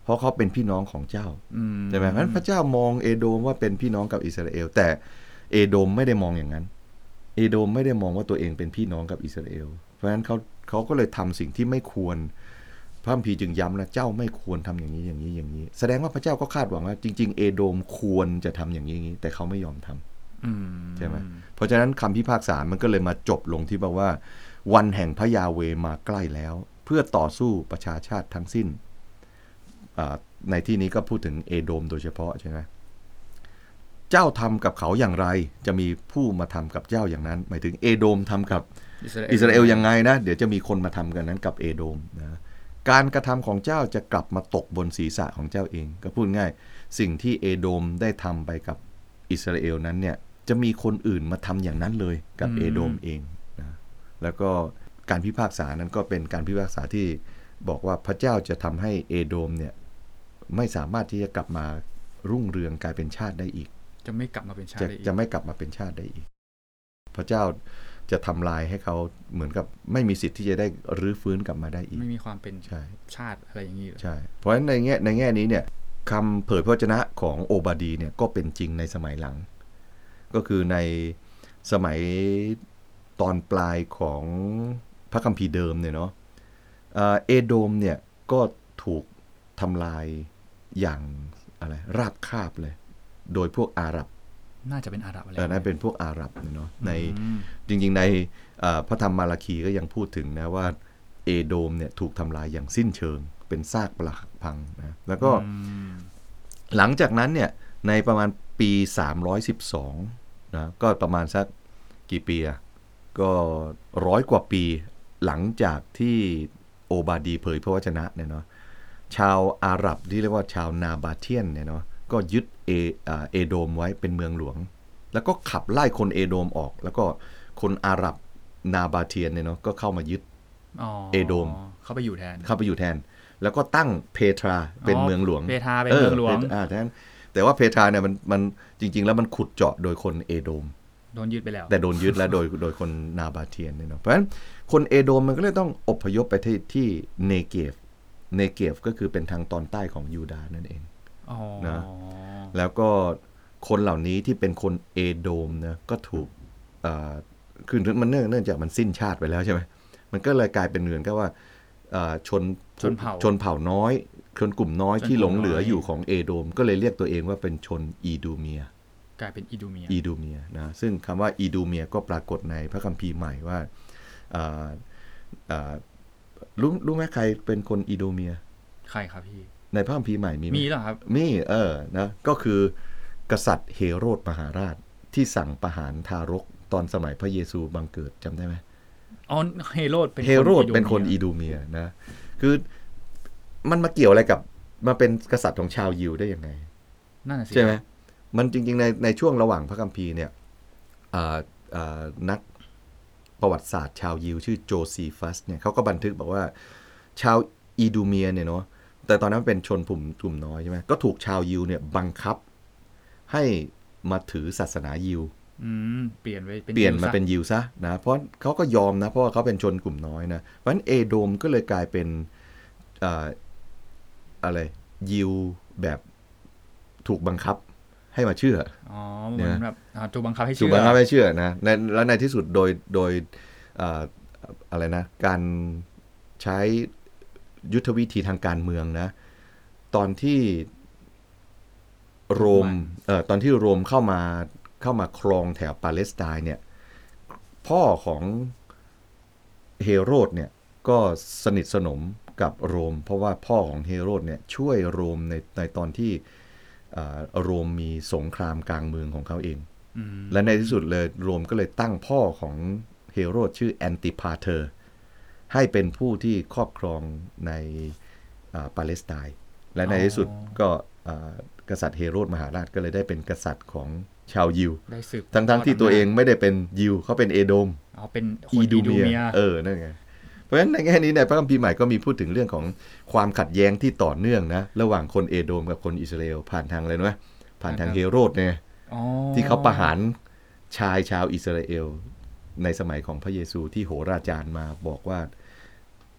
เพราะเขาเป็นพี่น้องของเจ้าอืมใช่ไหมเพราะฉะนั้นพระเจ้ามองเอโดมว่าเป็นพี่น้องกับอิสราเอล แต่เอโดมไม่ได้มองอย่างนั้น เอโดมไม่ได้มองว่าตัวเองเป็นพี่น้องกับอิสราเอล เพราะฉะนั้นเขาเขาก็เลยทำสิ่งที่ไม่ควร พระคัมภีร์จึงย้ำนะเจ้าไม่ควรทำอย่างนี้อย่างนี้อย่างนี้ แสดงว่าพระเจ้าก็คาดหวังว่าจริง ๆ เอโดมควรจะทำอย่างนี้อย่างนี้ แต่เขาไม่ยอมทำอืใช่ไหมเพราะฉะนั้นคำพิพากษา มันก็เลยมาจบลงที่บอกว่า วันแห่งพระยาเวมาใกล้แล้ว เพื่อต่อสู้ประชาชาติทั้งสิ้นอ่าในที่นี้ก็พูดถึงเอโดมโดยเฉพาะใช่ไหม เจ้าทำกับเขาอย่างไร จะมีผู้มาทำกับเจ้าอย่างนั้น หมายถึงเอโดมทำกับอิสราเอลยังไงนะ เดี๋ยวจะมีคนมาทำกันนั้นกับเอโดมนะการกระทำของเจ้าจะกลับมาตกบนศีรษะของเจ้าเอง ก็พูดง่าย สิ่งที่เอโดมได้ทำไปกับอิสราเอลนั้นเนี่ยจะมีคนอื่นมาทำอย่างนั้นเลยกับอืมเอโดมเองนะแล้วก็การพิพากษานั้นก็เป็นการพิพากษาที่บอกว่าพระเจ้าจะทำให้เอโดมเนี่ยไม่สามารถที่จะกลับมารุ่งเรืองกลายเป็นชาติได้อีก จะไม่กลับมาเป็นชาติจะได้อีกจะไม่กลับมาเป็นชาติได้อีก พระเจ้าจะทำลายให้เขาเหมือนกับไม่มีสิทธิ์ที่จะได้รื้อฟื้นกลับมาได้อีก ไม่มีความเป็นใช่ชาติอะไรอย่างนี้เลยใช่ เพราะฉะนั้นในแง่ในแง่นี้เนี่ยคำเผยพระวจนะของโอบาดีเนี่ยก็เป็นจริงในสมัยหลัง ก็คือในสมัยตอนปลายของพระคัมภีร์เดิมเนี่ยเนาะเอ่อเอโดมเนี่ยก็ถูกทำลายอย่างอะไรราบคาบเลย โดยพวกอาหรับ น่าจะเป็นอาหรับอะไรเออนั่นเป็นพวกอาหรับเนี่ยเนาะในอืมจริง ๆ ในเอ่อพระธรรมมาราคีก็ยังพูดถึงนะว่าเอโดมเนี่ยถูกทำลายอย่างสิ้นเชิง เป็นซากปรักพังนะแล้วก็อืมหลังจากนั้นเนี่ยในประมาณปี 312นะก็ประมาณสักกี่ปีอะก็ร้อยกว่าปีหลังจากที่โอบาดีเผยพระวจนะเนี่ยเนาะชาวอาหรับที่เรียกว่าชาวนาบาเทียนเนี่ยเนาะก็ยึด เออ่าเอโดมไว้เป็นเมืองหลวง แล้วก็ขับไล่คนเอโดมออก แล้วก็คนอาหรับนาบาเทียนเนี่ยเนาะก็เข้ามายึดอ๋อเอโดมเขาไปอยู่แทนเข้าไปอยู่แทน แล้วก็ตั้งเพทราเป็นเมืองหลวงเพทราเป็นเมืองหลวงอ่าฉะนั้นแต่ว่าเพทราเนี่ยมันมันจริง ๆ แล้วมันขุดเจาะโดยคนเอโดมโดนยึดไปแล้ว แต่โดนยึดแล้วโดยโดยคนนาบาเทียนเนี่ยเนาะเพราะฉะนั้นคนเอโดมมันก็เลยต้องอพยพไปที่ที่เนเกฟเนเกฟก็คือเป็นทางตอนใต้ของยูดาห์นั่นเองอ๋อ นะแล้วก็คนเหล่านี้ที่เป็นคนเอโดมนะก็ถูกเอ่อคือมันเนื่องเนื่องจากมันสิ้นชาติไปแล้วใช่ไหมมันก็เลยกลายเป็นเหมือนกับว่าเอ่อชนชนเผ่าชนเผ่าน้อย ชนกลุ่มน้อยชนกลุ่มที่หลงเหลือน้อยอยู่ของเอโดม ก็เลยเรียกตัวเองว่าเป็นชนอีดูเมีย กลายเป็นอีดูเมียอีดูเมียนะซึ่งคำว่าอีดูเมียก็ปรากฏในพระคัมภีร์ใหม่ว่าอ่าอ่ารู้รู้ไหมใครเป็นคนอีดูเมีย ใครครับพี่ ในพระคัมภีร์ใหม่มีไหมมีเหรอครับ มีเออนะก็คือกษัตริย์เฮโรดมหาราชที่สั่งประหารทารกตอนสมัยพระเยซูบังเกิดจำได้ไหมอ๋อเฮโรดเป็นเฮโรดเป็นคนอีอีดูเมียนะ คือมันมาเกี่ยวอะไรกับมาเป็นกษัตริย์ของชาวยิวได้ยังไงนั่นน่ะสิใช่ไหมมันจริงๆในในช่วงระหว่างพระคัมภีร์เนี่ยอ่าอ่านักประวัติศาสตร์ชาวยิวชื่อโจซีฟัสเนี่ยเขาก็บันทึกบอกว่าชาวอีดูเมียเนี่ยเนาะ แต่ตอนนั้นเป็นชนกลุ่มกลุ่มน้อยใช่ไหมก็ถูกชาวยิวเนี่ยบังคับ ให้มาถือศาสนายิวอืมเปลี่ยนไปเป็นเปลี่ยนยิวมาซะเป็นยิวซะนะเพราะเขาก็ยอมนะ เพราะว่าเขาเป็นชนกลุ่มน้อยนะเพราะฉะนั้นเอโดมก็เลยกลายเป็นอ่าอะไรยิวแบบถูกบังคับให้มาเชื่ออ๋อเหมือนเนี่ยแบบอ่าถูกบังคับให้ถูเชื่กอบังคับให้เชื่อนะในแล้วในที่สุดโดยโดยอ่าอะไรนะ การใช้ ยุทธวิธีทางการเมืองนะ ตอนที่โรมเอ่อตอนที่โรมเข้ามาเข้ามาครองแถวปาเลสไตน์เนี่ย พ่อของเฮโรดเนี่ยก็สนิทสนมกับโรม เพราะว่าพ่อของเฮโรดเนี่ยช่วยโรมในในตอนที่อ่าโรมมีสงครามกลางเมืองของเขาเองอืมและในที่สุดเลยโรมก็เลยตั้งพ่อของเฮโรดชื่อแอนติพาเทอร์ ให้เป็นผู้ที่ครอบครองในอ่าปาเลสไตน์และในที่สุดก็อ่ากษัตริย์เฮโรดมหาราชก็เลยได้เป็นกษัตริย์ของชาวยิวได้สืบทั้งๆที่ตัวเองไม่ได้เป็นยิวเขาเป็นเอโดมอ๋อเป็นคนอีดูเมียอีดูเมียเออนั่นไงเพราะฉะนั้นในแง่นี้ในพระคัมภีร์ใหม่ก็มีพูดถึงเรื่องของความขัดแย้งที่ต่อเนื่องนะ ระหว่างคนเอโดมกับคนอิสราเอลผ่านทางอะไรรู้ไหมผ่านทางเฮโรดเนี่ยอ๋อที่เขาประหารชายชาวอิสราเอล ในสมัยของพระเยซูที่โหราจารย์มาบอกว่า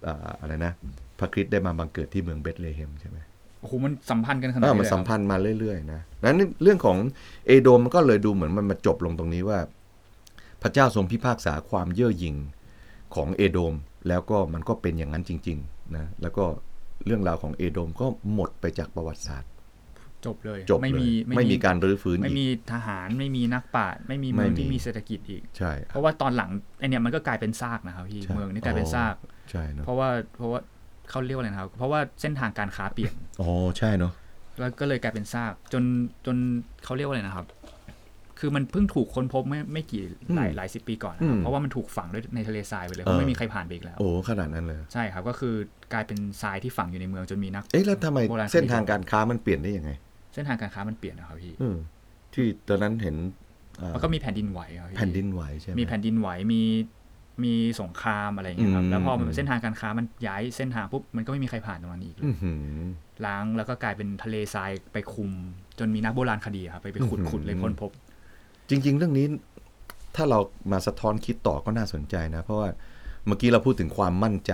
อ่าอะไรนะ พระคริสต์ได้มาบังเกิดที่เมืองเบธเลเฮมใช่ไหมโอ้โหมันสัมพันธ์กันขนาดเออนี้มันเลยเหรอสัมพันธ์มาเรื่อยๆนะนั้นเรื่องของเอโดมมันก็เลยดูเหมือนมันมาจบลงตรงนี้ว่า พระเจ้าทรงพิพากษาความเย่อหยิ่งของเอโดม แล้วก็มันก็เป็นอย่างนั้นจริงๆนะแล้วก็เรื่องราวของเอโดมก็หมดไปจากประวัติศาสตร์ จบเลยจบไม่เลยมีไม่มีการรื้อฟื้นไม่อีกมีทหารไม่มีนักปราชญ์ไม่มีเมืองไม่มีที่มีเศรษฐกิจอีกใช่เพราะว่าตอนหลังไอเนี่ยมันก็กลายเป็นซากนะครับพี่ใช่เมืองนี่กลายเป็นอ๋อซากใช่เนาะเพราะว่าเพราะว่าเขาเรียกว่าอะไรนะครับเพราะว่าเส้นทางการค้าเปลี่ยนอ๋อใช่เนาะแล้วก็เลยกลายเป็นซากจนจนเขาเรียกว่าอะไรนะครับ คือมันเพิ่งถูกค้นพบไม่ไม่กี่หลายหลายสิบปีก่อนนะครับเพราะว่ามันถูกฝังด้วยในทะเลทรายไปเลยเพราะไม่มีใครผ่านไปอีกแล้ว โอ้ขนาดนั้นเลย ใช่ครับก็คือกลายเป็นทรายที่ฝังอยู่ในเมืองจนมีนัก เอ๊ะแล้วทำไมโบราณคดีเส้นทางการค้ามันเปลี่ยนได้ยังไงเส้นทางการค้ามันเปลี่ยนนะครับพี่อืมที่ตอนนั้นเห็นอ่ามันก็มีแผ่นดินไหวครับพี่แผ่นดินไหวใช่ไหมมีแผ่นดินไหวมีมีสงครามอะไรอย่างเงี้ยครับอืมแล้วพอมันเส้นทางการค้ามันย้ายเส้นทางปุ๊บมันก็ไม่มีใครผ่านตรงนั้นอีกเลยอื้อหือล้างแล้วก็กลายเป็นทะเลทรายไปคุม จนมีนักโบราณคดีอะครับไปไปขุดอื้อหือขุดเลยค้นพบ จริง ๆ เรื่องนี้ ถ้าเรามาสะท้อนคิดต่อก็น่าสนใจนะ เพราะว่าเมื่อกี้เราพูดถึงความมั่นใจ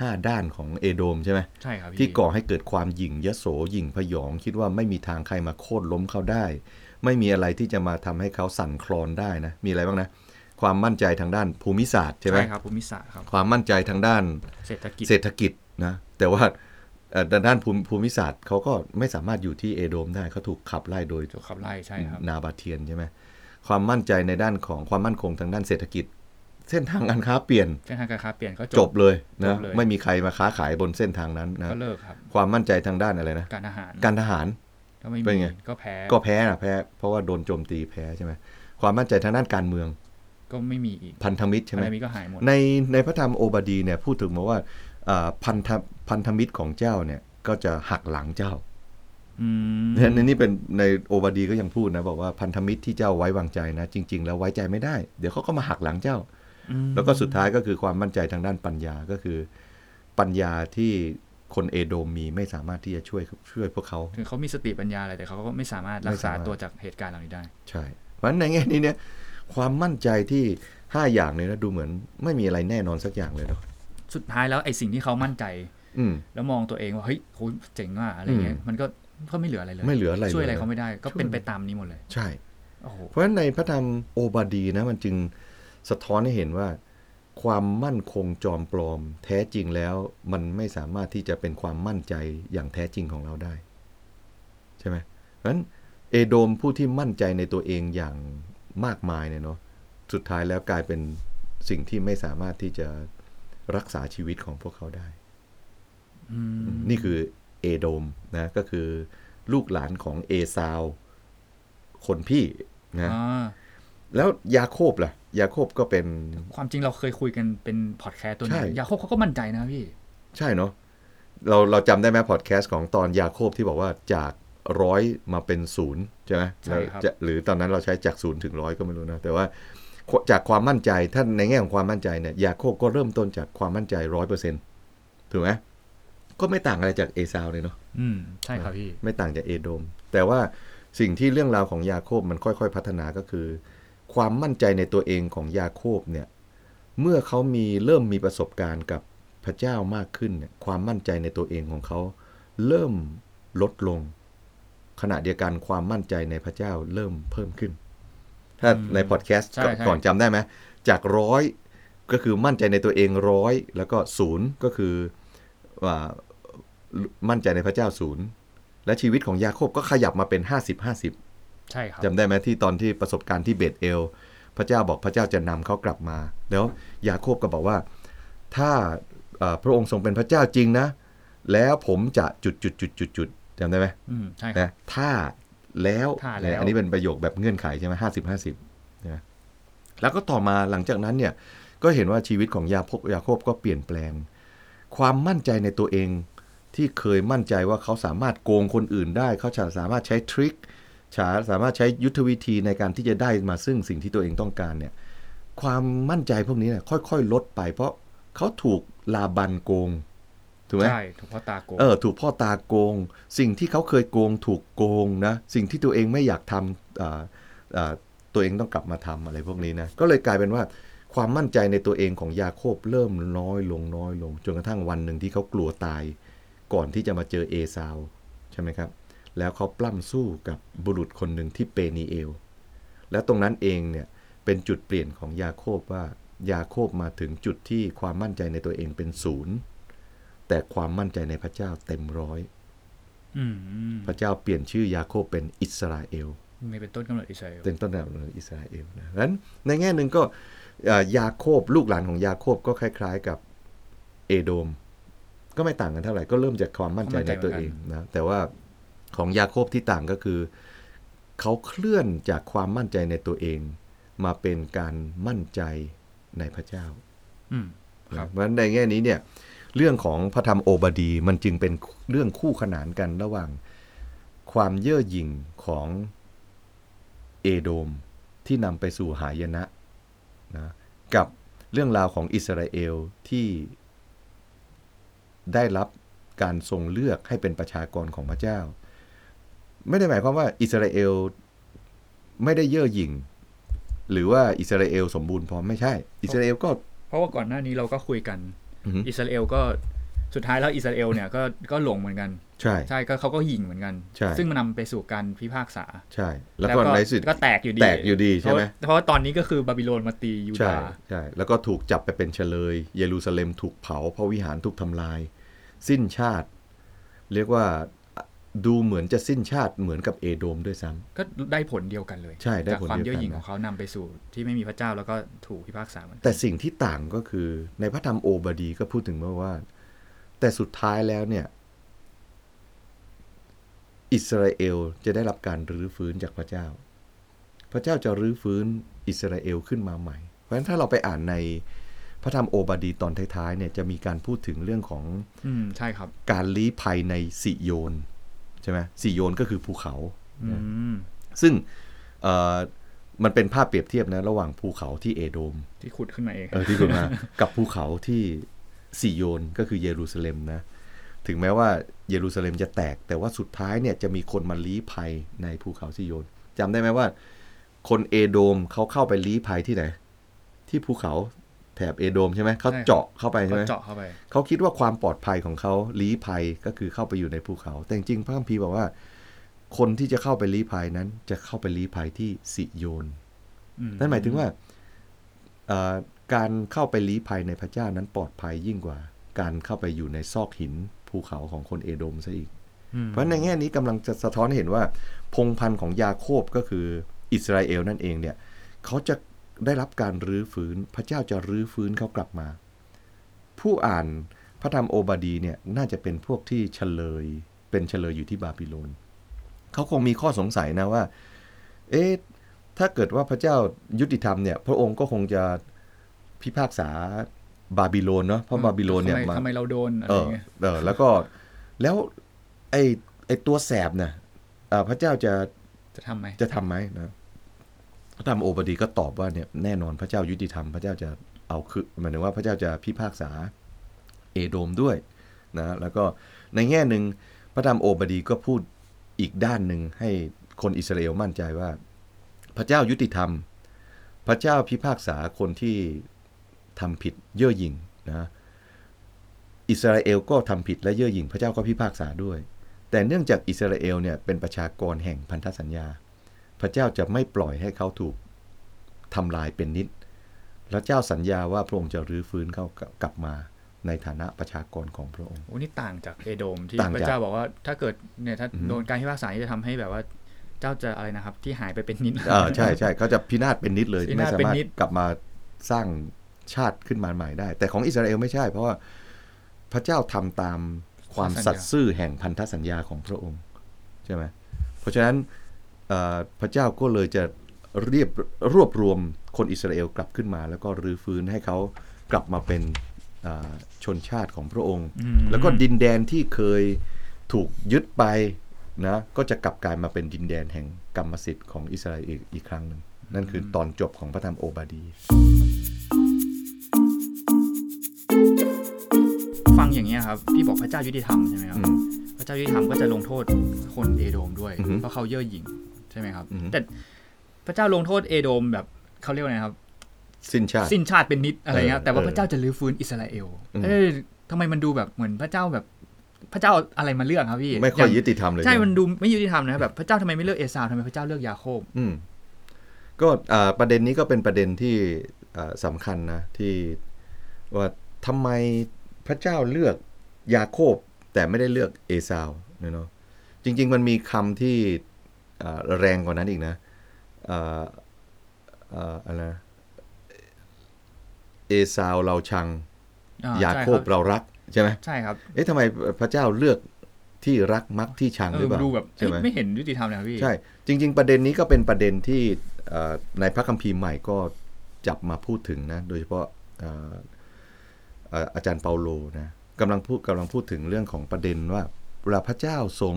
ห้าด้านของเอโดมใช่ไหมใช่ครับพี่ที่ก่อให้เกิดความหยิ่งยโสหยิ่งพยอง คิดว่าไม่มีทางใครมาโค่นล้มเขาได้ ไม่มีอะไรที่จะมาทำให้เขาสั่นคลอนได้นะ มีอะไรบ้างนะ ความมั่นใจทางด้านภูมิศาสตร์ใช่ไหมใช่ครับภูมิศาสตร์ครับความมั่นใจทางด้านเศรษฐกิจเศรษฐกิจนะแต่ว่าเอ่อด้านภูมิภูมิศาสตร์เขาก็ไม่สามารถอยู่ที่เอโดมได้เขาถูกขับไล่โดยถูกขับไล่ใช่ครับนาบาเทียนใช่ไหมความมั่นใจในด้านของความมั่นคงทางด้านเศรษฐกิจ เส้นทางการค้าเปลี่ยนเส้นทางการค้าเปลี่ยนก็จบเลยนะจบเลยไม่มีใครมาค้าขายบนเส้นทางนั้นนะก็เลิกครับความมั่นใจทางด้านอะไรนะการอาหารการทหารก็ไม่เป็นมีไงก็แพ้ก็แพ้นะแพ้เพราะว่าโดนโจมตีแพ้ใช่ไหมความมั่นใจทางด้านการเมือง ก็ไม่มีอีกพันธมิตรใช่ไหมอะไรนี้ก็หายหมดในในพระธรรมโอบาดีเนี่ยพูดถึงมาว่าอ่าพันธพันธมิตรของเจ้าเนี่ยก็จะหักหลังเจ้าอืมในนี่เป็นในโอบาดีก็ยังพูดนะ บอกว่าพันธมิตรที่เจ้าไว้วางใจนะ จริง ๆ แล้วไว้ใจไม่ได้ เดี๋ยวเขาก็มาหักหลังเจ้าอืม แล้วก็สุดท้ายก็คือความมั่นใจทางด้านปัญญาก็คือ ปัญญาที่คนเอโดมมีไม่สามารถที่จะช่วยช่วยพวกเขาถึงเขามีสติปัญญาอะไรแต่เขาก็ไม่สามารถรัไม่กษาสามารถตัวจากเหตุการณ์เหล่านี้ได้ ใช่เพราะฉะนั้นในแง่นี้เนี่ยความมั่นใจที่ห้าอย่างเนี่ยนะดูเหมือนไม่มีอะไรแน่นอนสักอย่างเลยเนาะสุดท้ายแล้วไอ้สิ่งที่เขามั่นใจ อืมแล้วมองตัวเองว่าเฮ้ยโหเจ๋งอะอะไรเงี้ยอืมมันก็ก็ไม่เหลืออะไรเลยไม่เหลืออะไรช่วยอะไรเลยเขาไม่ได้ ก็ช่วยเป็นไปตามนี้หมดเลย ใช่โอ้โหเพราะฉะนั้นในพระธรรมโอบาดีนะมันจึง สะท้อนให้เห็นว่า ความมั่นคงจอมปลอม แท้จริงแล้วมันไม่สามารถที่จะเป็นความมั่นใจอย่างแท้จริงของเราได้ ใช่ไหมเพราะฉะนั้นเอโดมผู้ที่มั่นใจในตัวเองอย่างมากมายเนี่ยเนาะสุดท้ายแล้วกลายเป็นสิ่งที่ไม่สามารถที่จะรักษาชีวิตของพวกเขาได้อืมนี่คือเอโดมนะก็คือลูกหลานของเอซาว คนพี่นะอ่าแล้วยาโคบล่ะ ยาโคบก็เป็น ความจริงเราเคยคุยกันเป็นพอดแคสต์ตัวหนึใช่ยาโคบเขาก็มั่นใจนะพี่ ใช่เนาะเราเราจำได้ไหมพอดแคสต์ของตอนยาโคบที่บอกว่าจากร้อยมาเป็นศูนย์ใช่ไหมใช่ครับจะหรือตอนนั้นเราใช้จากศูนย์ถึงร้อยก็ไม่รู้นะ แต่ว่าจากความมั่นใจถ้าในแง่ของความมั่นใจเนี่ยยาโคบก็เริ่มต้นจากความมั่นใจร้อยเปอร์เซ็นต์ถูกไหมก็ไม่ต่างอะไรจากเอซาวเลยเนาะอืมใช่ครับพี่ ไม่ต่างจากเอโดม แต่ว่าสิ่งที่เรื่องราวของยาโคบมันค่อย ๆ พัฒนาก็คือ ความมั่นใจในตัวเองของยาโคบเนี่ยเมื่อเขามีเริ่มมีประสบการณ์กับพระเจ้ามากขึ้นเนี่ยความมั่นใจในตัวเองของเขา เริ่มลดลง ขณะเดียวกันความมั่นใจในพระเจ้าเริ่มเพิ่มขึ้น ถ้าในพอดแคสต์ใช่ใช่ก่อนจำได้ไหมจากร้อยก็คือมั่นใจในตัวเองร้อยแล้วก็ศูนย์ก็คือว่ามั่นใจในพระเจ้าศูนย์และชีวิตของยาโคบก็ขยับมาเป็น 50 50 ใช่ครับจำได้ไหมที่ตอนที่ประสบการณ์ที่เบตเอล พระเจ้าบอกพระเจ้าจะนำเขากลับมา แล้วยาโคบก็บอกว่า ถ้าเอ่อพระองค์ทรงเป็นพระเจ้าจริงนะ แล้วผมจะจุดจุดจุดจุดจุดจำได้ไหมอืมใช่ครับนะถ้าแล้วถ้าแล้วเนี่ยอันนี้เป็นประโยคแบบเงื่อนไขใช่ไหมห้าสิบห้าสิบนะแล้วก็ต่อมาหลังจากนั้นเนี่ยก็เห็นว่าชีวิตของยาโคบยาโคบก็เปลี่ยนแปลง ความมั่นใจในตัวเองที่เคยมั่นใจว่าเขาสามารถโกงคนอื่นได้ เขาจะสามารถใช้ทริค ฉาสามารถใช้ยุทธวิธีในการที่จะได้มาซึ่งสิ่งที่ตัวเองต้องการเนี่ยความมั่นใจพวกนี้เนี่ยค่อยๆ ลดไป เพราะเขาถูกลาบันโกงถูกไหมใช่ถูกพ่อตาโกงเออถูกพ่อตาโกง สิ่งที่เขาเคยโกงถูกโกงนะสิ่งที่ตัวเองไม่อยากทำอ่าอ่าตัวเองต้องกลับมาทำอะไรพวกนี้นะก็เลยกลายเป็นว่าความมั่นใจในตัวเองของยาโคบเริ่มน้อยลงน้อยลงจนกระทั่งวันหนึ่งที่เขากลัวตาย ก่อนที่จะมาเจอเอซาวใช่ไหมครับ แล้วเขาปล้ำสู้กับบุรุษคนหนึ่งที่เปนีเอล แล้วตรงนั้นเองเนี่ยเป็นจุดเปลี่ยนของยาโคบว่ายาโคบมาถึงจุดที่ความมั่นใจในตัวเองเป็นศูนย์แต่ความมั่นใจในพระเจ้าเต็มร้อยอืมพระเจ้าเปลี่ยนชื่อยาโคบเป็นอิสราเอลไม่เป็นต้นกำเนิดอิสราเอลเป็นต้นแบบของอิสราเอลนะนั้นในแง่หนึ่งก็เอ่อยาโคบลูกหลานของยาโคบก็คล้าย ๆกับเอโดม ก็ไม่ต่างกันเท่าไหร่ก็เริ่มจากความมั่นใจในตัวเองนะแต่ว่า ของยาโคบที่ต่างก็คือ เขาเคลื่อนจากความมั่นใจในตัวเอง มาเป็นการมั่นใจในพระเจ้าอืมครับเพราะฉะนั้นในแง่นี้เนี่ย เรื่องของพระธรรมโอบาดีมันจึงเป็นเรื่องคู่ขนานกันระหว่างความเย่อหยิ่งของเอโดมที่นำไปสู่หายนะนะกับเรื่องราวของอิสราเอลที่ได้รับการทรงเลือกให้เป็นประชากรของพระเจ้า ไม่ได้หมายความว่าอิสราเอลไม่ได้เย่อหยิ่ง หรือว่าอิสราเอลสมบูรณ์พร้อมไม่ใช่ อิสราเอลก็ เพราะว่าก่อนหน้านี้เราก็คุยกันอือฮึอิสราเอลก็สุดท้ายแล้วอิสราเอลเนี่ยก็ก็หลงเหมือนกัน ใช่ใช่ก็เขาก็ยิงเหมือนกันใช่ซึ่งมันนำไปสู่การพิพากษา ใช่ แล้วก็ในที่สุดก็แตกอยู่ดีแตกอยู่ดีใช่ไหมเพราะเพราะว่าตอนนี้ก็คือบาบิโลนมาตียูใช่ดาห์ใช่แล้วก็ถูกจับไปเป็นเฉลย เยรูซาเล็มถูกเผาพระวิหารถูกทำลาย สิ้นชาติ เรียกว่า ดูเหมือนจะสิ้นชาติเหมือนกับเอโดมด้วยซ้ำก็ได้ผลเดียวกันเลยใช่ได้จากผลความเดียวกันเย่อหยิ่งของเขานำไปสู่ที่ไม่มีพระเจ้าแล้วก็ถูกพิพากษาเหมือนกันแต่สิ่งที่ต่างก็คือในพระธรรมโอบาดีก็พูดถึงว่า แต่สุดท้ายแล้วเนี่ย อิสราเอลจะได้รับการรื้อฟื้นจากพระเจ้า พระเจ้าจะรื้อฟื้นอิสราเอลขึ้นมาใหม่ เพราะฉะนั้นถ้าเราไปอ่านในพระธรรมโอบาดีตอนท้ายๆเนี่ยจะมีการพูดถึงเรื่องของ อืมใช่ครับ การลี้ภัยในสิโยน ใช่ไหมสิโยนก็คือภูเขาอืมซึ่งเอ่อมันเป็นภาพเปรียบเทียบนะ ระหว่างภูเขาที่เอโดม ที่ขุดขึ้นมาเองเออที่คุณมากับภูเขาที่สิโยนก็คือเยรูซาเล็มนะ ถึงแม้ว่าเยรูซาเล็มจะแตก แต่ว่าสุดท้ายเนี่ยจะมีคนมาลี้ภัยในภูเขาสิโยนจำได้ไหมว่า คนเอโดมเขาเข้าไปลี้ภัยที่ไหน ที่ภูเขา แถบเอโดมใช่ไหมเขาเจาะเข้าไปใช่ก็ไหมเจาะเข้าไปเขาคิดว่าความปลอดภัยของเขาลี้ภัยก็คือเข้าไปอยู่ในภูเขา แต่จริงๆพระคัมภีร์บอกว่า คนที่จะเข้าไปลี้ภัยนั้น จะเข้าไปลี้ภัยที่สิโยนอืนั่นหมายถึงว่าเอ่อการเข้าไปลี้ภัยในพระเจ้านั้นปลอดภัยยิ่งกว่า การเข้าไปอยู่ในซอกหินภูเขาของคนเอโดมซะอีกอืมเพราะในแง่นี้กำลังจะสะท้อนให้เห็นว่า พงศ์พันธุ์ของยาโคบก็คืออิสราเอลนั่นเองเนี่ยเขาจะ ได้รับการรื้อฟื้น พระเจ้าจะรื้อฟื้นเขากลับมา ผู้อ่านพระธรรมโอบาดีเนี่ยน่าจะเป็นพวกที่เฉลย เป็นเฉลยอยู่ที่บาบิโลนเขาคงมีข้อสงสัยนะว่า เอ๊ะถ้าเกิดว่าพระเจ้ายุติธรรมเนี่ย พระองค์ก็คงจะพิพากษาบาบิโลนเนาะเพราะบาบิโลนเนี่ยทำไมมาทำไมเราโดนอะไรเอออย่างเงี้ยเออแล้วก็แล้วไอ้ไอ้ตัวแสบเนี่ยเอ่อพระเจ้าจะจะทำไหมจะทำไหมนะพ ระธรรมโอบดีก็ตอบว่าเนี่ยแน่นอนพระเจ้ายุติธรรมพระเจ้าจะเอาคือหมายถึงว่าพระเจ้าจะพิพากษาเอโดมด้วยนะแล้วก็ในแง่หนึ่งพระธรรมโอบดีก็พูดอีกด้านหนึ่งให้คนอิสราเอลมั่นใจว่า พระเจ้ายุติธรรม พระเจ้าพิพากษาคนที่ทำผิดเย่อหยิ่งนะอิสราเอลก็ทำผิดและเย่อหยิ่ง พระเจ้าก็พิพากษาด้วย แต่เนื่องจากอิสราเอลเนี่ยเป็นประชากรแห่งพันธสัญญา พระเจ้าจะไม่ปล่อยให้เขาถูกทำลายเป็นนิดพระเจ้าสัญญาว่าพระองค์จะรื้อฟื้นเขากลับมาในฐานะประชากรของพระองค์โอ้นี่ต่างจากเอโดมที่ต่างพจากระเจ้าบอกว่าถ้าเกิดเนี่ยถ้าอือฮึโดนการพิพากษานี่จะทำให้แบบว่าเจ้าจะอะไรนะครับ ที่หายไปเป็นนิดอ่าใช่ใช่เขาจะพินาศเป็นนิดเลยพิไม่นาศสาเป็นมารถนิดกลับมาสร้างชาติขึ้นมาใหม่ได้ แต่ของอิสราเอลไม่ใช่ เพราะว่าพระเจ้าทำตามความสัตย์ซื่อแห่งพันธสัญญาของพระองค์ใช่ไหมเพราะฉะนั้นเอ่อ พระเจ้าก็เลยจะเรียบรวบรวมคนอิสราเอลกลับขึ้นมา แล้วก็รื้อฟื้นให้เขากลับมาเป็นอ่าชนชาติของพระองค์อืมแล้วก็ดินแดนที่เคยถูกยึดไปนะก็จะกลับกลายมาเป็นดินแดนแห่งกรรมสิทธิ์ของอิสราเอลอีกอีกครั้งหนึ่งนั่นคือตอนจบของพระธรรมโอบาดี ฟังอย่างนี้ยครับที่บอกพระเจ้ายุติธรรมใช่ไหมครับอืมพระเจ้ายุติธรรมก็จะลงโทษคนเอโดมด้วยอือฮึเพราะเขาเย่อหยิ่ง ใช่ไหมครับ อือฮึ แต่พระเจ้าลงโทษเอโดมแบบเขาเรียกว่าไงครับ สิ้นชาติ สิ้นชาติเป็นนิดอะไรเงี้ยเออแต่ว่าเออพระเจ้าจะรื้อฟื้นอิสราเอล อืม เอ้ยทำไมมันดูแบบเหมือนพระเจ้าแบบ พระเจ้าเอาอะไรมาเลือกครับพี่ไม่ค่อยางยุติธรรมเลยใช่ไหมันดูไม่ยุติธรรมนะแบบพระเจ้าทำไมไม่เลือกเอสาวทำไมพระเจ้าเลือกยาโคบ อืมก็อ่าประเด็นนี้ก็เป็นประเด็นที่อ่าสำคัญนะ ที่ว่าทำไมพระเจ้าเลือกยาโคบ แต่ไม่ได้เลือกเอซาวเนาะจริง ๆ มันมีคำที่อ่า แรงกว่านั้นอีกนะอ่าอ่าอะไรนะเอซาวเราชังอ่ยาโคบใช่รับเรารักใช่ไหมใช่ครับ เอ๊ะทำไมพระเจ้าเลือกที่รักมักที่ชังเอหรืออเปล่าดูแบบใช่ไหมเอ้ยไม่เห็นยุติธรรมเลยครับพี่ ใช่ จริง ๆ ประเด็นนี้ก็เป็นประเด็นที่เอ่อในพระคัมภีร์ใหม่ก็จับมาพูดถึงนะ โดยเฉพาะเอ่อเอ่ออาจารย์เปาโลนะกำลังพูดกำลังพูดถึงเรื่องของประเด็นว่าเวลาพระเจ้าทรง